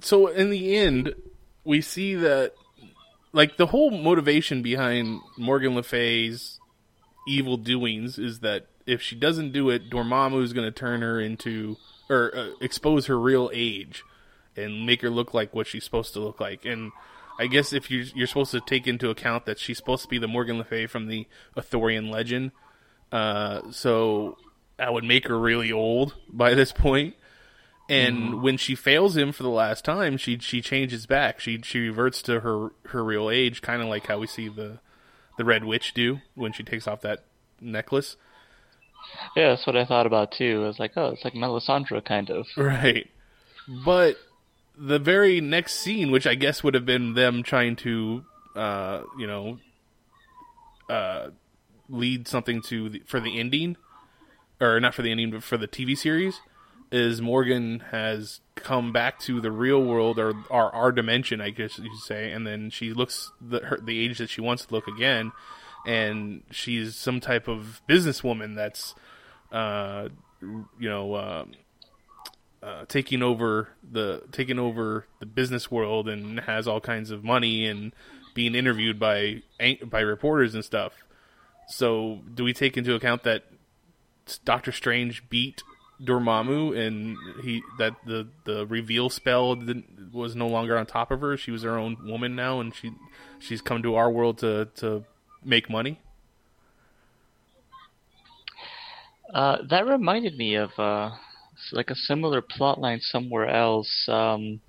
So in the end, we see that like the whole motivation behind Morgan Le Fay's evil doings is that if she doesn't do it, Dormammu is going to turn her into or uh, expose her real age and make her look like what she's supposed to look like. And I guess if you you're supposed to take into account that she's supposed to be the Morgan Le Fay from the Arthurian legend, uh, so that would make her really old by this point. And when she fails him for the last time, she she changes back. She she reverts to her her real age, kind of like how we see the the Red Witch do when she takes off that necklace. Yeah, that's what I thought about too. I was like, oh, it's like Melisandre kind of. Right. But the very next scene, which I guess would have been them trying to, uh, you know, uh, lead something to the, for the ending, or not for the ending, but for the TV series, is Morgan has come back to the real world or our our dimension, I guess you could say, and then she looks the her, the age that she wants to look again, and she's some type of businesswoman that's, uh, you know. Um, uh, taking over the taking over the business world and has all kinds of money and being interviewed by by reporters and stuff. So, do we take into account that Doctor Strange beat Dormammu and he that the the reveal spell was no longer on top of her? She was her own woman now, and she she's come to our world to to make money. Uh, that reminded me of uh, like a similar plot line somewhere else. Um,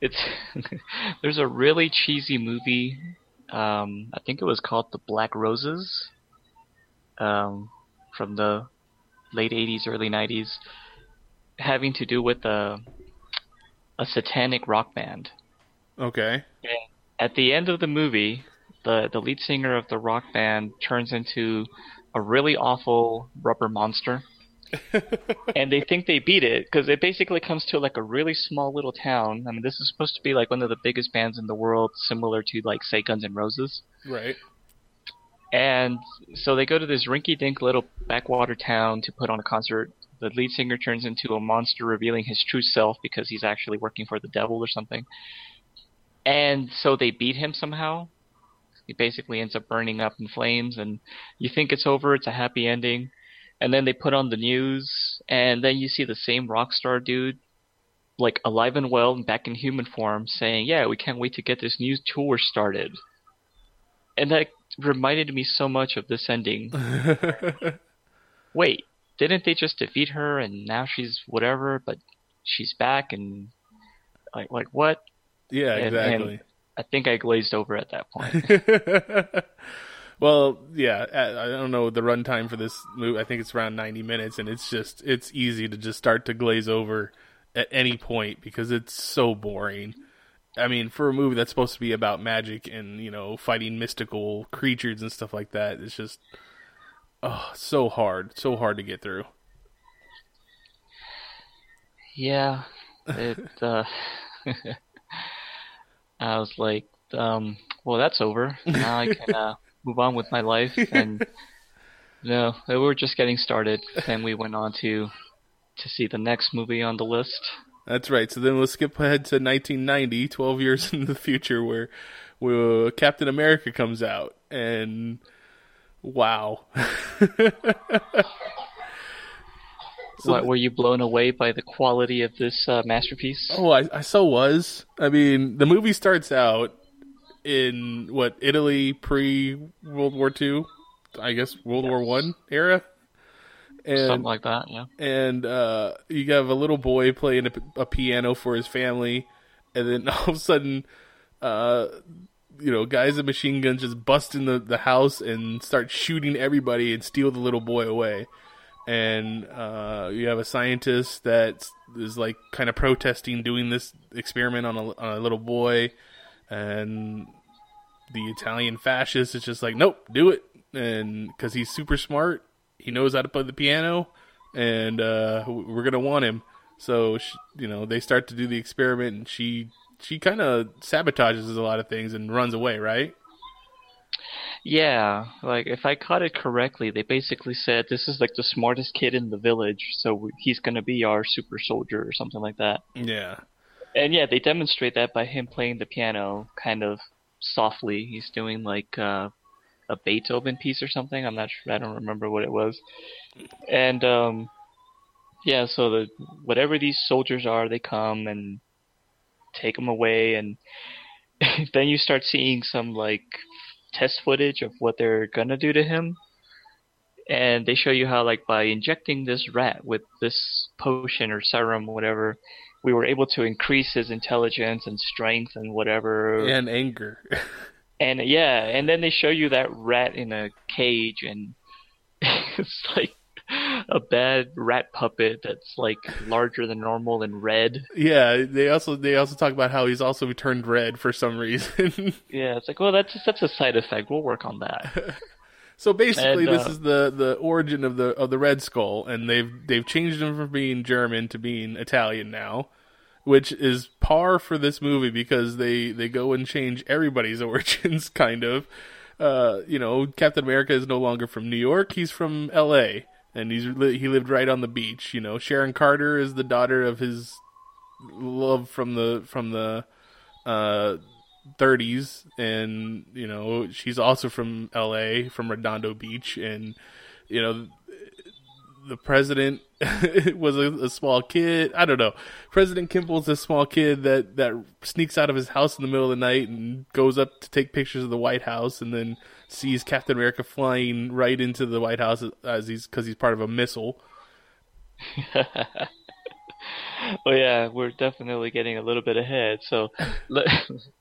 it's there's a really cheesy movie. Um, I think it was called The Black Roses, um, from the late '80s, early '90s, having to do with a a satanic rock band. Okay. At the end of the movie, the the lead singer of the rock band turns into a really awful rubber monster. and they think they beat it because it basically comes to like a really small little town. I mean, this is supposed to be like one of the biggest bands in the world, similar to like say Guns N' Roses. Right. And so they go to this rinky-dink little backwater town to put on a concert. The lead singer turns into a monster, revealing his true self because he's actually working for the devil or something. And so they beat him somehow. He basically ends up burning up in flames, and you think it's over. It's a happy ending. And then they put on the news, and then you see the same rock star dude, like alive and well and back in human form, saying, "Yeah, we can't wait to get this new tour started." And that reminded me so much of this ending. Wait, didn't they just defeat her and now she's whatever, but she's back and like like what? yeah, And- exactly. and I think I glazed over at that point. well, yeah, I don't know the runtime for this movie. I think it's around 90 minutes, and it's just it's easy to just start to glaze over at any point because it's so boring. I mean, for a movie that's supposed to be about magic and you know fighting mystical creatures and stuff like that, it's just oh so hard, so hard to get through. yeah, it. Uh, I was like, um, well, that's over. Now I can uh, move on with my life. And no, we were just getting started. and we went on to to see the next movie on the list. That's right. So then we'll skip ahead to 1990, 12 years in the future, where, where Captain America comes out, and wow. So what, were you blown away by the quality of this uh, masterpiece? Oh, I, I so was. I mean, the movie starts out in what Italy pre World War Two, I guess World War One era, and Something like that, yeah. and uh, you have a little boy playing a, a piano for his family, and then all of a sudden, uh, you know, guys with machine guns just bust in the, the house and start shooting everybody and steal the little boy away. And uh, you have a scientist that is like kind of protesting doing this experiment on a, on a little boy, and the Italian fascist is just like, nope, do it, and because he's super smart, he knows how to play the piano, and uh, we're gonna want him. So sh you know they start to do the experiment, and she she kind of sabotages a lot of things and runs away, right? Yeah, like if I caught it correctly, they basically said this is like the smartest kid in the village, so he's gonna be our super soldier or something like that. Yeah, And yeah, they demonstrate that by him playing the piano kind of softly. He's doing like uh, a Beethoven piece or something. I'm not sure. I don't remember what it was. And um, yeah, so the whatever these soldiers are, they come and take him away, and then you start seeing some like test footage of what they're gonna do to him. And they show you how, like, by injecting this rat with this potion or serum, whatever, we were able to increase his intelligence and strength and whatever. and anger. And yeah, and then they show you that rat in a cage, and it's like a bad rat puppet that's like larger than normal and red. yeah, they also they also talk about how he's also turned red for some reason. Yeah, it's like, well, that's that's a side effect. We'll work on that. So basically, And, this uh, is the, the origin of the of the Red Skull, and they've they've changed him from being German to being Italian now, which is par for this movie because they they go and change everybody's origins, kind of. Uh, you know, Captain America is no longer from New York; he's from L.A. and he's he lived right on the beach. You know, Sharon Carter is the daughter of his love from the from the uh 30s and you know she's also from LA from Redondo Beach and you know the president was a, a small kid I don't know President Kimball's a small kid that that sneaks out of his house in the middle of the night and goes up to take pictures of the White House and then sees Captain America flying right into the White House as he's cuz he's part of a missile well, yeah, we're definitely getting a little bit ahead. So let,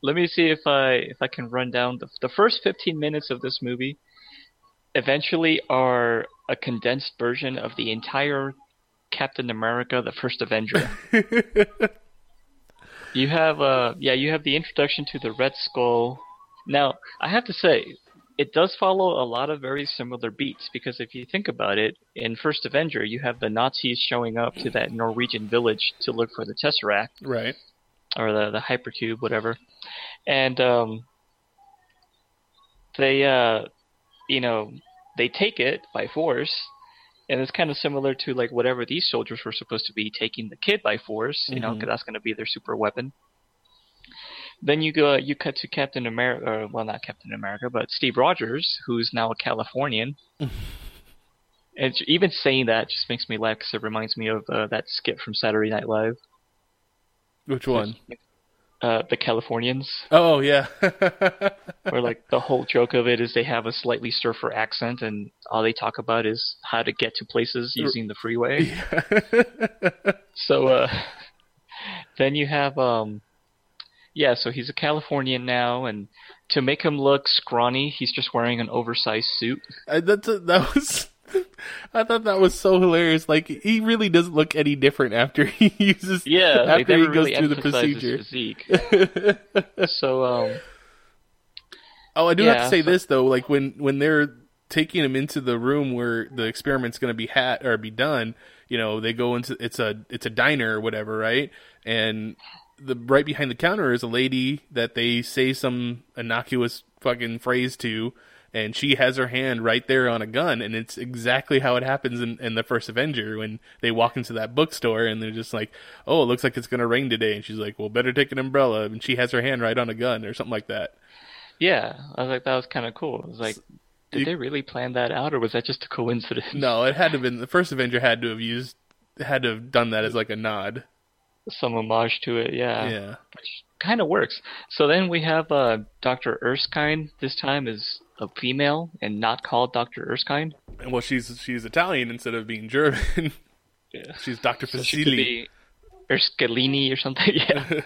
let me see if I if I can run down the the first 15 minutes of this movie. Eventually, are a condensed version of the entire Captain America: The First Avenger. you have uh yeah, you have the introduction to the Red Skull. Now, I have to say, it does follow a lot of very similar beats because if you think about it, in First Avenger, you have the Nazis showing up to that Norwegian village to look for the Tesseract Right. or the the hypercube, whatever, and um, they uh, you know they take it by force, and it's kind of similar to like whatever these soldiers were supposed to be taking the kid by force, you know, Mhm. because that's going to be their super weapon. Then you go, you cut to Captain America, well, not Captain America, but Steve Rogers, who's now a Californian. and even saying that just makes me laugh because it reminds me of uh, that skit from Saturday Night Live, Which one? Uh, the Californians. Oh yeah. where like the whole joke of it is they have a slightly surfer accent and all they talk about is how to get to places using the freeway. so uh then you have um yeah, so he's a Californian now and to make him look scrawny, he's just wearing an oversized suit. I, that's a, that was. I thought that was so hilarious. Like he really doesn't look any different after he uses. Yeah, after he goes really through the procedure. physique. so um Oh, I do have to say so- this though. Like when when they're taking him into the room where the experiment's going to be had or be done, you know, they go into it's a it's a diner or whatever, right? And the right behind the counter is a lady that they say some innocuous fucking phrase to. And she has her hand right there on a gun, and it's exactly how it happens in, in the first Avenger when they walk into that bookstore and they're just like, "Oh, it looks like it's gonna rain today," and she's like, "Well, better take an umbrella," and she has her hand right on a gun or something like that. yeah, I was like that was kind of cool. I was like did You- they really plan that out or was that just a coincidence? No, it had to have been the first Avenger had to have used had to have done that as like a nod. Some homage to it, yeah. Yeah. which kind of works. So then we have uh, Dr. Erskine. This time is a female and not called Dr. Erskine. And well, she's she's Italian instead of being German. Yeah. she's Doctor So Facili. be or something. yeah.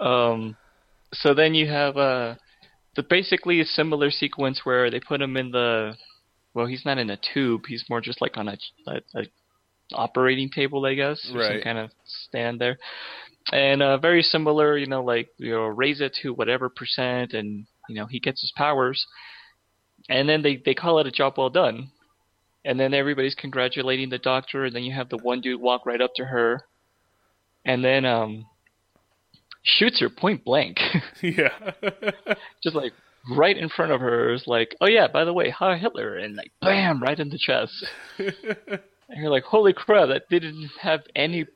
um, so then you have uh, the basically a similar sequence where they put him in the. Well, he's not in a tube. He's more just like on a, a, a operating table, I guess, or some kind of stand there. And uh, very similar, you know, like you know, raise it to whatever percent, and you know, he gets his powers. And then they they call it a job well done. And then everybody's congratulating the doctor, and then you have the one dude walk right up to her, and then um, shoots her point blank, yeah. just like right in front of her. Is like, oh yeah, by the way, hi Hitler, and like bam, right in the chest. and you're like, holy crap, that didn't have any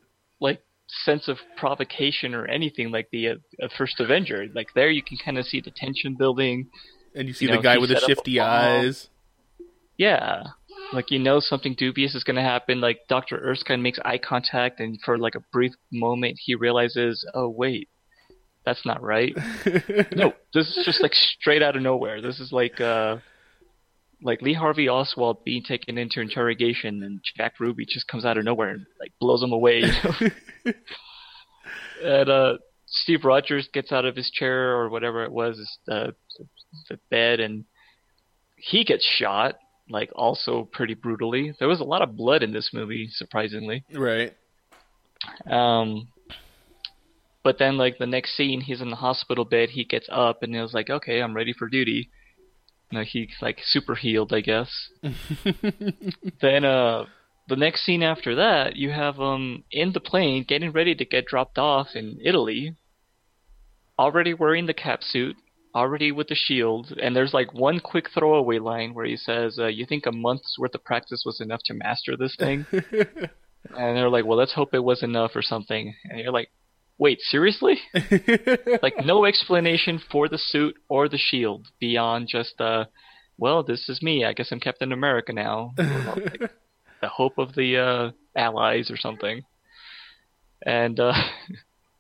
like sense of provocation or anything like the uh, uh, first Avenger. Like there, you can kind of see the tension building. and you see You the know, guy with the set up a shifty eyes. Yeah. Like you know something dubious is gonna happen. Like Dr. Erskine makes eye contact and for like a brief moment he realizes, oh wait, that's not right. no, this is just like straight out of nowhere. This is like uh like Lee Harvey Oswald being taken into interrogation and Jack Ruby just comes out of nowhere and like blows him away. And uh Steve Rogers gets out of his chair or whatever it was, uh, the bed and he gets shot like also pretty brutally. There was a lot of blood in this movie, surprisingly. right. Um, but then like the next scene, he's in the hospital bed. He gets up and he was like, "Okay, I'm ready for duty." You know, he like super healed, I guess. then uh, the next scene after that, you have um in the plane getting ready to get dropped off in Italy. Already wearing the cap suit, already with the shield, and there's like one quick throwaway line where he says, uh, "You think a month's worth of practice was enough to master this thing?" and they're like, "Well, let's hope it was enough or something." And you're like, "Wait, seriously?" like no explanation for the suit or the shield beyond just, uh, "Well, this is me. I guess I'm Captain America now." Like, the hope of the uh, allies or something. And uh,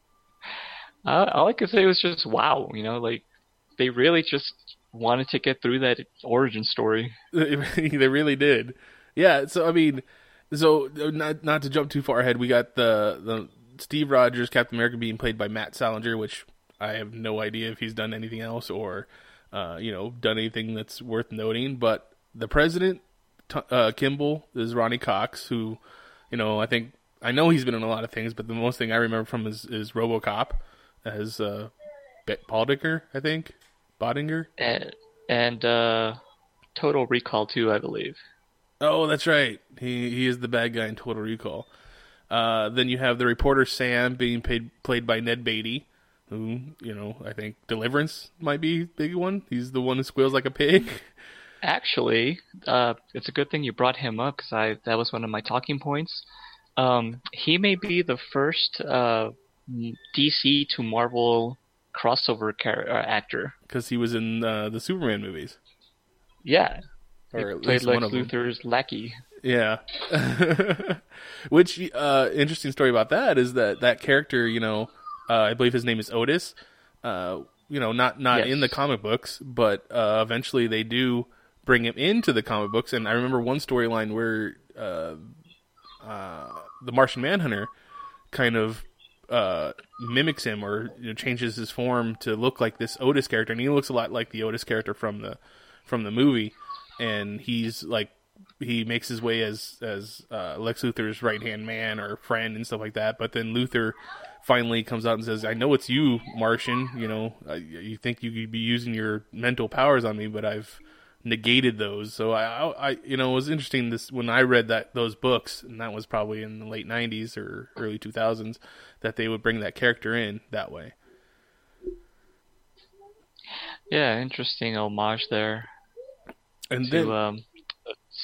all I could say was just wow, you know, like they really just wanted to get through that origin story. they really did. Yeah. So I mean, so uh, not not to jump too far ahead, we got the the Steve Rogers Captain America being played by Matt Salinger, which I have no idea if he's done anything else or uh, you know done anything that's worth noting. But the president uh, Kimball is Ronny Cox, who you know I think I know he's been in a lot of things, but the most thing I remember from is is RoboCop as uh, Be- Baldinger, I think Bodinger. And, and uh, Total Recall too, I believe. Oh, that's right. He he is the bad guy in Total Recall. Uh, then you have the reporter Sam being paid, played by Ned Beatty, who you know I think Deliverance might be big one. He's the one who squeals like a pig. Actually, uh, it's a good thing you brought him up because I that was one of my talking points. Um, he may be the first uh, DC to Marvel crossover char- uh, actor. because he was in uh, the Superman movies. Yeah, Or he at played least one Lex. Luthor's lackey. Yeah. Which uh interesting story about that is that that character, you know, uh, I believe his name is Otis. Uh, you know, not not Yes. in the comic books, but uh, eventually they do bring him into the comic books. And I remember one storyline where uh, uh, the Martian Manhunter kind of uh, mimics him or you know, changes his form to look like this Otis character, and he looks a lot like the Otis character from the from the movie. And he's like he makes his way as as uh, Lex Luthor's right hand man or friend and stuff like that. But then Luthor finally comes out and says, "I know it's you, Martian. You know, uh, you think you could be using your mental powers on me, but I've negated those." So I, I, you know, it was interesting this when I read that those books, and that was probably in the late '90s or early 2000s, that they would bring that character in that way. Yeah, interesting homage there And to then um,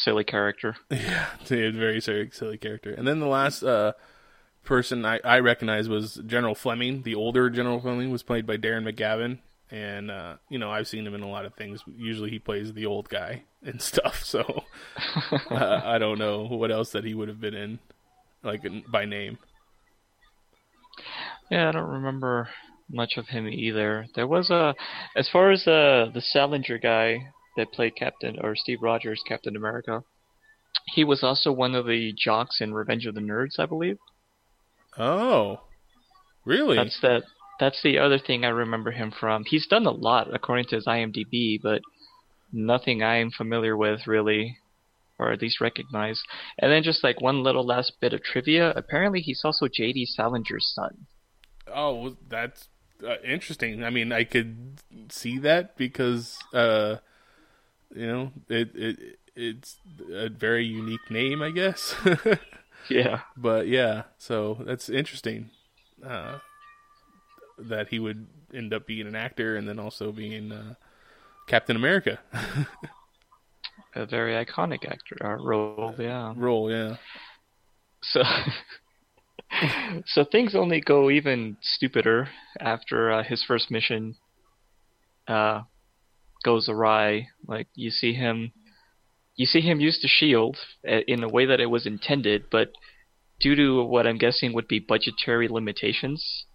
silly character. Yeah, very silly, silly character. And then the last uh, person I, I recognize was General Fleming. The older General Fleming was played by Darren McGavin. And, uh, you know, I've seen him in a lot of things. Usually he plays the old guy and stuff. So uh, I don't know what else that he would have been in, like by name. Yeah, I don't remember much of him either. There was a, as far as uh, the Salinger guy that played Captain or Steve Rogers, Captain America. He was also one of the jocks in Revenge of the Nerds, I believe. Oh, really? That's that. That's the other thing I remember him from. He's done a lot according to his IMDb, but nothing I'm familiar with really, or at least recognize. And then just like one little last bit of trivia. Apparently, he's also J.D. Salinger's son. Oh, that's uh, interesting. I mean, I could see that because uh, you know it it it's a very unique name, I guess. Yeah. but yeah, so that's interesting uh, that he would end up being an actor and then also being uh, Captain America a very iconic actor uh, role. Yeah. role. Yeah. So, so things only go even stupider after uh, his first mission uh, goes awry. Like you see him, you see him use the shield uh, in a way that it was intended, but due to what I'm guessing would be budgetary limitations,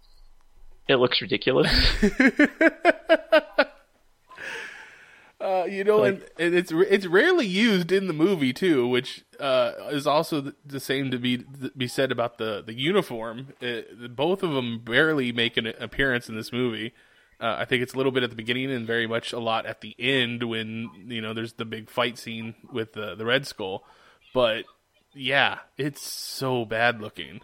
it looks ridiculous. Uh, you know, Like- and, and it's it's rarely used in the movie too, which uh, is also the, the same to be be said about the the uniform. It, both of them barely make an appearance in this movie. Uh, I think it's a little bit at the beginning and very much a lot at the end when you know there's the big fight scene with the the Red Skull. But yeah, it's so bad looking.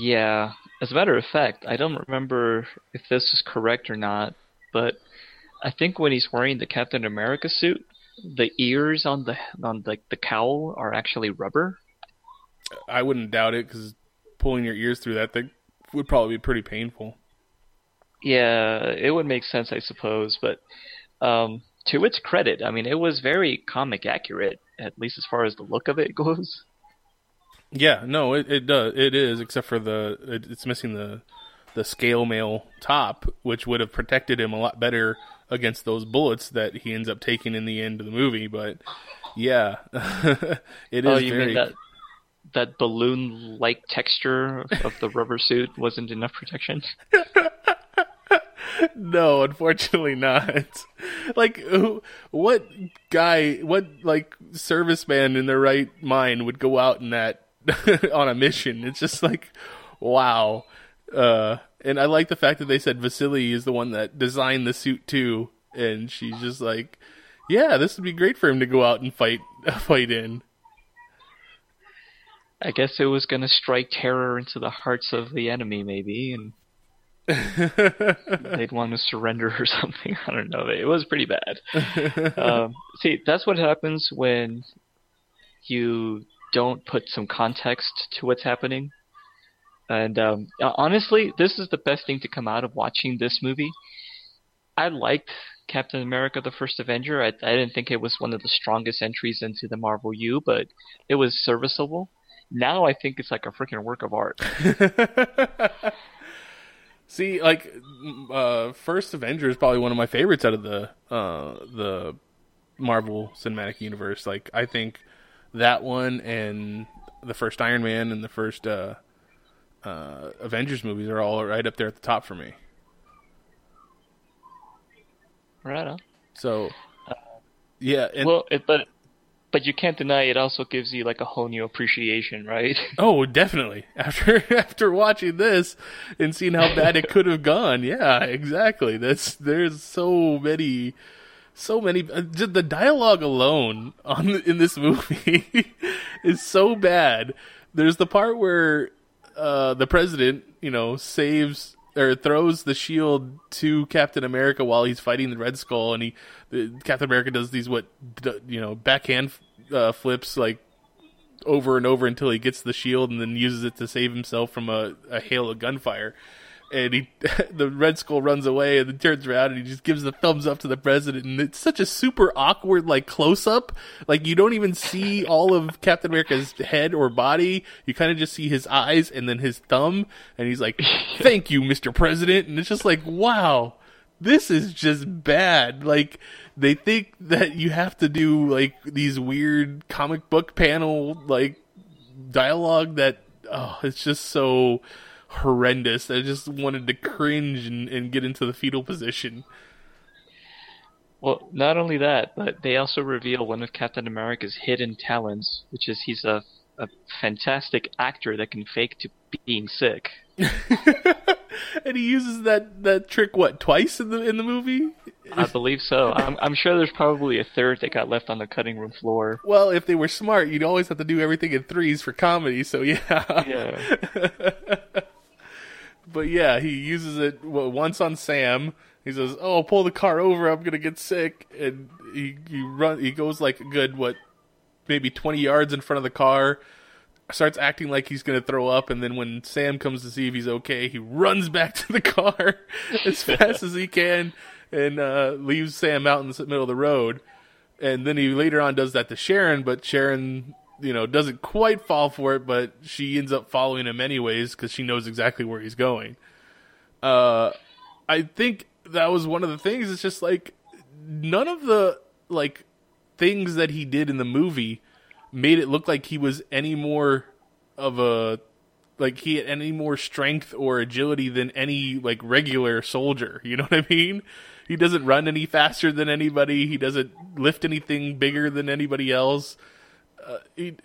Yeah. As a matter of fact, I don't remember if this is correct or not, but I think when he's wearing the Captain America suit, the ears on the on the the cowl are actually rubber. I wouldn't doubt it because pulling your ears through that thing would probably be pretty painful. Yeah, it would make sense, I suppose, but um, to its credit, I mean, it was very comic accurate, at least as far as the look of it goes. Yeah, no, it, it does. It is, except for the it, it's missing the the scale mail top, which would have protected him a lot better against those bullets that he ends up taking in the end of the movie. But yeah, it is oh, you very. mean that that balloon-like texture of the rubber suit wasn't enough protection? No, unfortunately not. Like, who, what guy, what like serviceman in their right mind would go out in that on a mission? It's just like, wow. Uh, and I like the fact that they said Vaselli is the one that designed the suit too, and she's just like, yeah, this would be great for him to go out and fight, fight in. I guess it was going to strike terror into the hearts of the enemy, maybe, and they'd want to surrender or something. I don't know. It was pretty bad. um, see, that's what happens when you don't put some context to what's happening. And um, honestly, this is the best thing to come out of watching this movie. I liked Captain America: The First Avenger. I, I didn't think it was one of the strongest entries into the Marvel U, but it was serviceable. Now I think it's like a freaking work of art. See, like uh, First Avenger is probably one of my favorites out of the uh, the Marvel Cinematic Universe. Like I think that one and the first Iron Man and the first uh, uh, Avengers movies are all right up there at the top for me. Right on. So, yeah. And, well, it, but but you can't deny it also gives you like a whole new appreciation, right? Oh, definitely. After after watching this and seeing how bad it could have gone, yeah, exactly. That's there's so many, so many. Uh, just the dialogue alone on in this movie is so bad. There's the part where uh, the president, you know, saves or throws the shield to Captain America while he's fighting the Red Skull, and he the, Captain America does these what you know backhand uh, flips like over and over until he gets the shield, and then uses it to save himself from a, a hail of gunfire and he the Red Skull runs away and then turns around and he just gives the thumbs up to the president. And it's such a super awkward like close up like you don't even see all of Captain America's head or body. You kind of just see his eyes and then his thumb. And he's like thank you Mr. President. And it's just like wow this is just bad. Like they think that you have to do like these weird comic book panel like dialogue that oh it's just so horrendous. I just wanted to cringe and, and get into the fetal position. Well, not only that, but they also reveal one of Captain America's hidden talents, which is he's a, a fantastic actor that can fake to being sick. and he uses that, that trick what twice in the in the movie. I believe so. I'm, I'm sure there's probably a third that got left on the cutting room floor. Well, if they were smart, you'd always have to do everything in threes for comedy. So yeah. Yeah. but yeah, he uses it once on Sam. He says, "Oh, pull the car over. I'm gonna get sick." And he he run. He goes like a good what, maybe 20 yards in front of the car. Starts acting like he's gonna throw up, and then when Sam comes to see if he's okay, he runs back to the car as fast as he can and uh, leaves Sam out in the middle of the road. And then he later on does that to Sharon, but Sharon you know, doesn't quite fall for it, but she ends up following him anyways because she knows exactly where he's going. Uh, I think that was one of the things. It's just like none of the like things that he did in the movie made it look like he was any more of a like he had any more strength or agility than any like regular soldier. You know what I mean? He doesn't run any faster than anybody. He doesn't lift anything bigger than anybody else uh, he,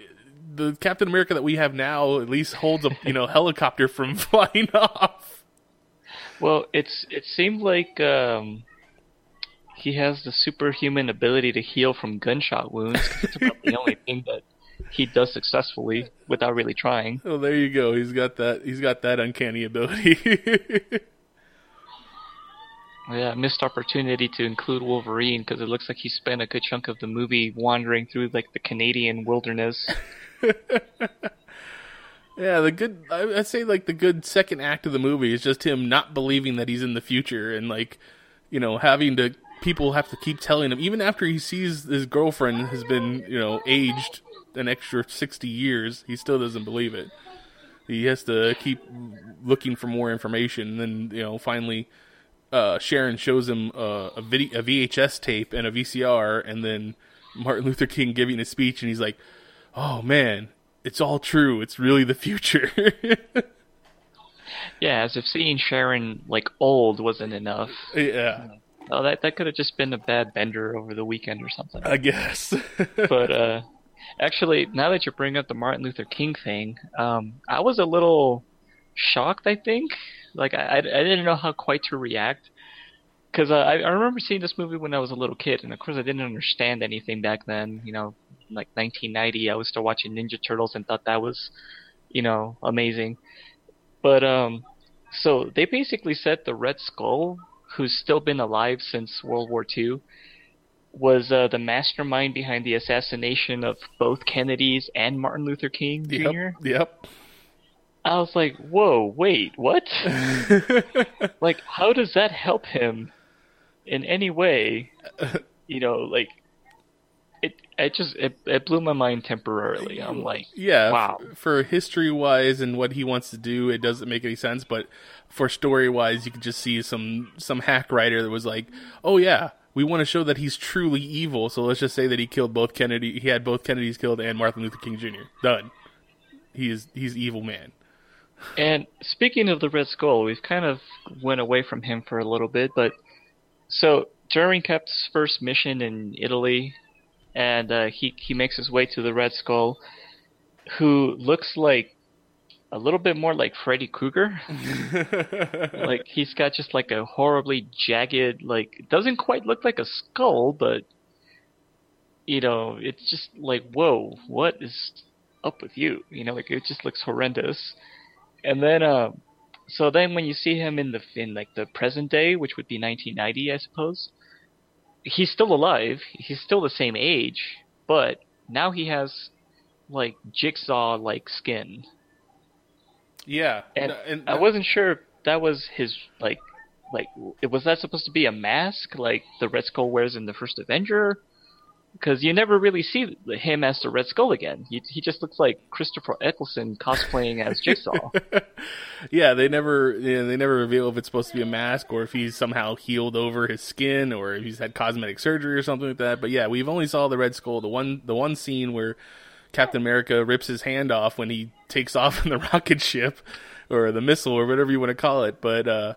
the Captain America that we have now at least holds a you know helicopter from flying off. Well, it's it seemed like um, he has the superhuman ability to heal from gunshot wounds. It's about the only thing that he does successfully without really trying. Oh, there you go. He's got that. He's got that uncanny ability. Yeah, missed opportunity to include Wolverine because it looks like he spent a good chunk of the movie wandering through like the Canadian wilderness. yeah, the good. I'd say like the good second act of the movie is just him not believing that he's in the future and like, you know, having to people have to keep telling him even after he sees his girlfriend has been you know aged an extra sixty years, he still doesn't believe it. He has to keep looking for more information, and then you know finally uh, Sharon shows him uh, a, video, a VHS tape and a VCR, and then Martin Luther King giving a speech, and he's like, "Oh man, it's all true. It's really the future." yeah, as if seeing Sharon like old wasn't enough. Yeah. Oh, that that could have just been a bad bender over the weekend or something. I guess. but uh, actually, now that you bring up the Martin Luther King thing, um, I was a little shocked. I think like I, I didn't know how quite to react because uh, I, I remember seeing this movie when I was a little kid, and of course I didn't understand anything back then. You know, like 1990, I was still watching Ninja Turtles and thought that was, you know, amazing. But um, so they basically said the Red Skull, who's still been alive since World War II, was uh, the mastermind behind the assassination of both Kennedys and Martin Luther King Jr. Yep. Yep. I was like, whoa, wait, what? like, how does that help him in any way? You know, like, it, it just, it, it blew my mind temporarily. I'm like, Yeah, Wow. for history wise and what he wants to do, it doesn't make any sense. But for story wise, you could just see some some hack writer that was like, "Oh yeah, we want to show that he's truly evil, so let's just say that he killed both Kennedy. He had both Kennedys killed and Martin Luther King Jr. Done. He is he's evil man. And speaking of the Red Skull, we've kind of went away from him for a little bit, but so during Cap's first mission in Italy, and uh, he he makes his way to the Red Skull, who looks like a little bit more like Freddy Krueger. like he's got just like a horribly jagged, like doesn't quite look like a skull, but you know, it's just like whoa, what is up with you? You know, like it just looks horrendous. And then, uh, so then when you see him in the in like the present day, which would be 1990, I suppose, he's still alive. He's still the same age, but now he has like jigsaw like skin, yeah, and, and I wasn't sure if that was his like like was that supposed to be a mask like the Red Skull wears in the first Avenger? Because you never really see him as the Red Skull again. He he just looks like Christopher Eccleston cosplaying as Jigsaw. yeah, they never you know, they never reveal if it's supposed to be a mask or if he's somehow healed over his skin or if he's had cosmetic surgery or something like that. But yeah, we've only saw the Red Skull the one the one scene where Captain America rips his hand off when he takes off in the rocket ship or the missile or whatever you want to call it. But uh,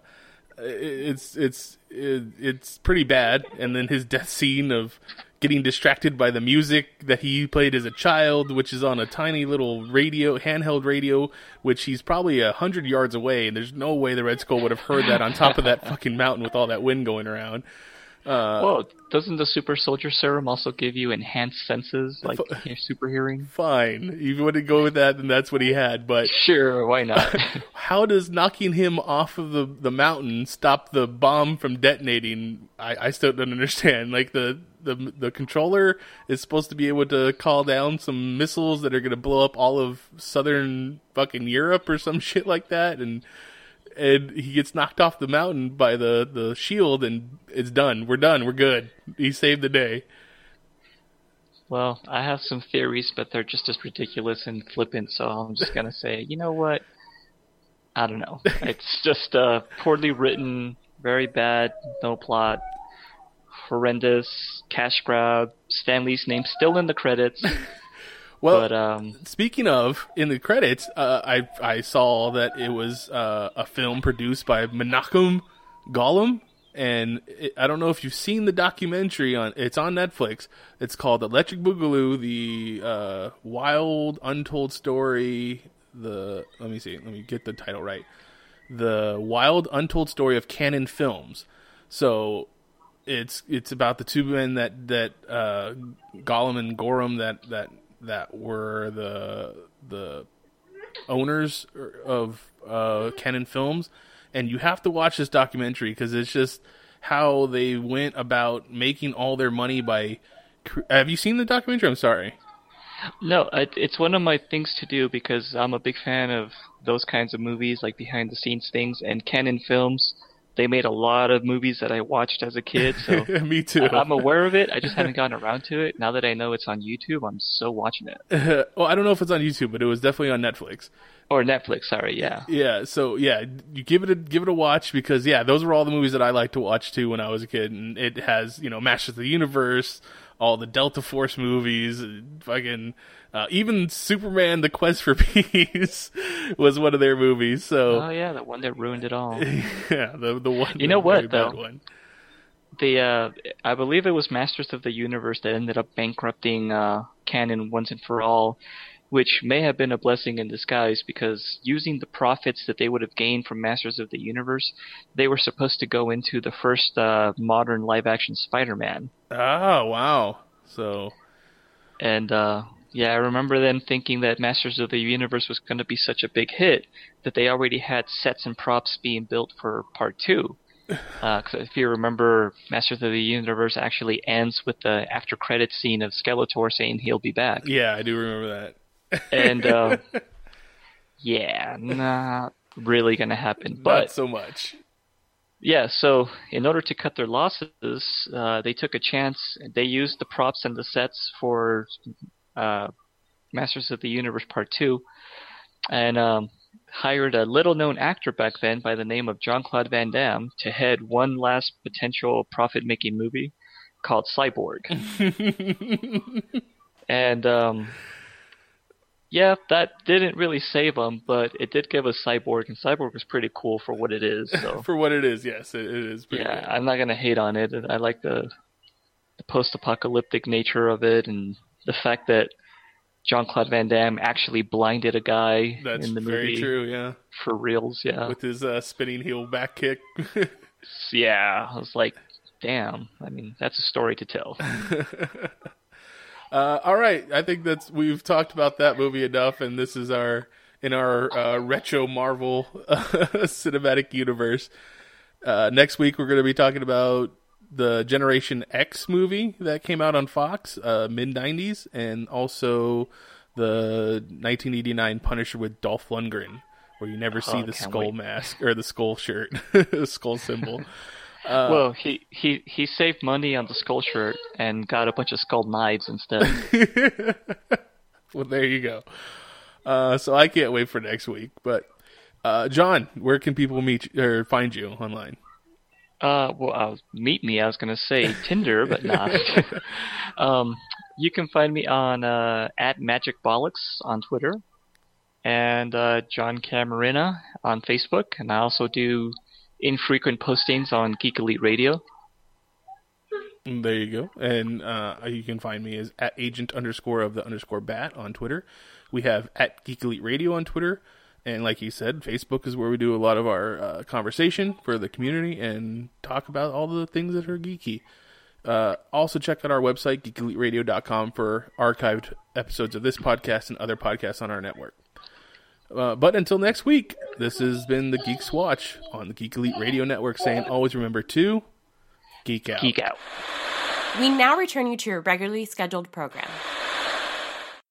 it's it's it's pretty bad. And then his death scene of getting distracted by the music that he played as a child, which is on a tiny little radio, handheld radio, which he's probably a hundred yards away, and there's no way the Red Skull would have heard that on top of that fucking mountain with all that wind going around. Uh, well, doesn't the super soldier serum also give you enhanced senses, like hear- super hearing? Fine, if you want to go with that, then that's what he had. But Sure, why not? how does knocking him off of the, the mountain stop the bomb from detonating? I, I still don't understand. Like the, the the controller is supposed to be able to call down some missiles that are going to blow up all of southern fucking Europe or some shit like that, and and he gets knocked off the mountain by the the shield, and it's done. We're done. We're good. He saved the day. well, I have some theories, but they're just as ridiculous and flippant, so I'm just gonna say, you know what? I don't know. It's just uh, poorly written, very bad, no plot, horrendous, cash grab. Stan Lee's name still in the credits, Well, but um, Speaking of, in the credits, uh, I I saw that it was uh, a film produced by Menahem Golan, and it, I don't know if you've seen the documentary on. It's on Netflix. It's called Electric Boogaloo: The uh, Wild Untold Story. The let me see. Let me get the title right. The Wild Untold Story of Cannon Films. So it's it's about the two men that that uh, Golan and Gorum that that that were the the owners of uh, Cannon Films, and you have to watch this documentary because it's just how they went about making all their money by. Have you seen the documentary? I'm sorry. No, it's one of my things to do because I'm a big fan of those kinds of movies, like behind the scenes things. And Cannon Films, they made a lot of movies that I watched as a kid, so Me too. I'm aware of it. I just haven't gotten around to it. Now that I know it's on YouTube, I'm so watching it. well, I don't know if it's on YouTube, but it was definitely on Netflix. Or Netflix, sorry, yeah. Yeah, so yeah, you give it a give it a watch because yeah, those were all the movies that I liked to watch too when I was a kid, and it has you know Masters of the Universe, all the Delta Force movies, fucking uh, even Superman: The Quest for Peace was one of their movies. So Oh yeah, the one that ruined it all. yeah, the the one You know what, though? The uh, I believe it was Masters of the Universe that ended up bankrupting uh, Cannon once and for all, which may have been a blessing in disguise because using the profits that they would have gained from Masters of the Universe, they were supposed to go into the first uh, modern live-action Spider-Man, Oh wow, so and uh, Yeah, I remember them thinking that Masters of the Universe was going to be such a big hit that they already had sets and props being built for part two. Because if you remember, Masters of the Universe actually ends with the after credit scene of Skeletor saying he'll be back. Yeah, I do remember that. And uh, yeah, not really going to happen. Not But so much. Yeah, so in order to cut their losses, uh, they took a chance. They used the props and the sets for uh, Masters of the Universe Part 2 and um, hired a little known actor back then by the name of Jean Claude Van Damme to head one last potential profit making movie called Cyborg. and um, yeah, that didn't really save him, but it did give us Cyborg, and Cyborg was pretty cool for what it is. So For what it is, yes, it, it is. Pretty yeah. I'm not gonna hate on it. I like the the post-apocalyptic nature of it, and the fact that John Claude Van Damme actually blinded a guy That's in the movie. That's very true. Yeah, for reals. Yeah, with his uh, spinning heel back kick. yeah. I was like, damn. I mean, that's a story to tell. Uh, all right, I think that's we've talked about that movie enough, and this is our in our uh, retro Marvel cinematic universe. Uh, next week, we're going to be talking about the Generation X movie that came out on Fox uh, mid '90s, and also the 1989 Punisher with Dolph Lundgren, where you never see Oh, the skull wait. mask or the skull shirt, the skull symbol. Uh, well, he, he he saved money on the skull shirt and got a bunch of skull knives instead. well, there you go. Uh, so I can't wait for next week. But uh, John, where can people meet you, or find you online? Uh, well, I was, meet me. I was gonna say Tinder, but not. um, you can find me on uh, at Magic Bollocks on Twitter, and uh, John Camarina on Facebook, and I also do infrequent postings on Geek Elite Radio. There you go. And uh, you can find me as at agent underscore of the underscore bat on Twitter. We have at Geek Elite Radio on Twitter. And like you said, Facebook is where we do a lot of our uh, conversation for the community and talk about all the things that are geeky. Uh, also, check out our website, geekeliteradio.com, for archived episodes of this podcast and other podcasts on our network. Uh, but until next week, this has been the Geeks Watch on the Geek Elite Radio Network saying always remember to geek out. Geek out. We now return you to your regularly scheduled program.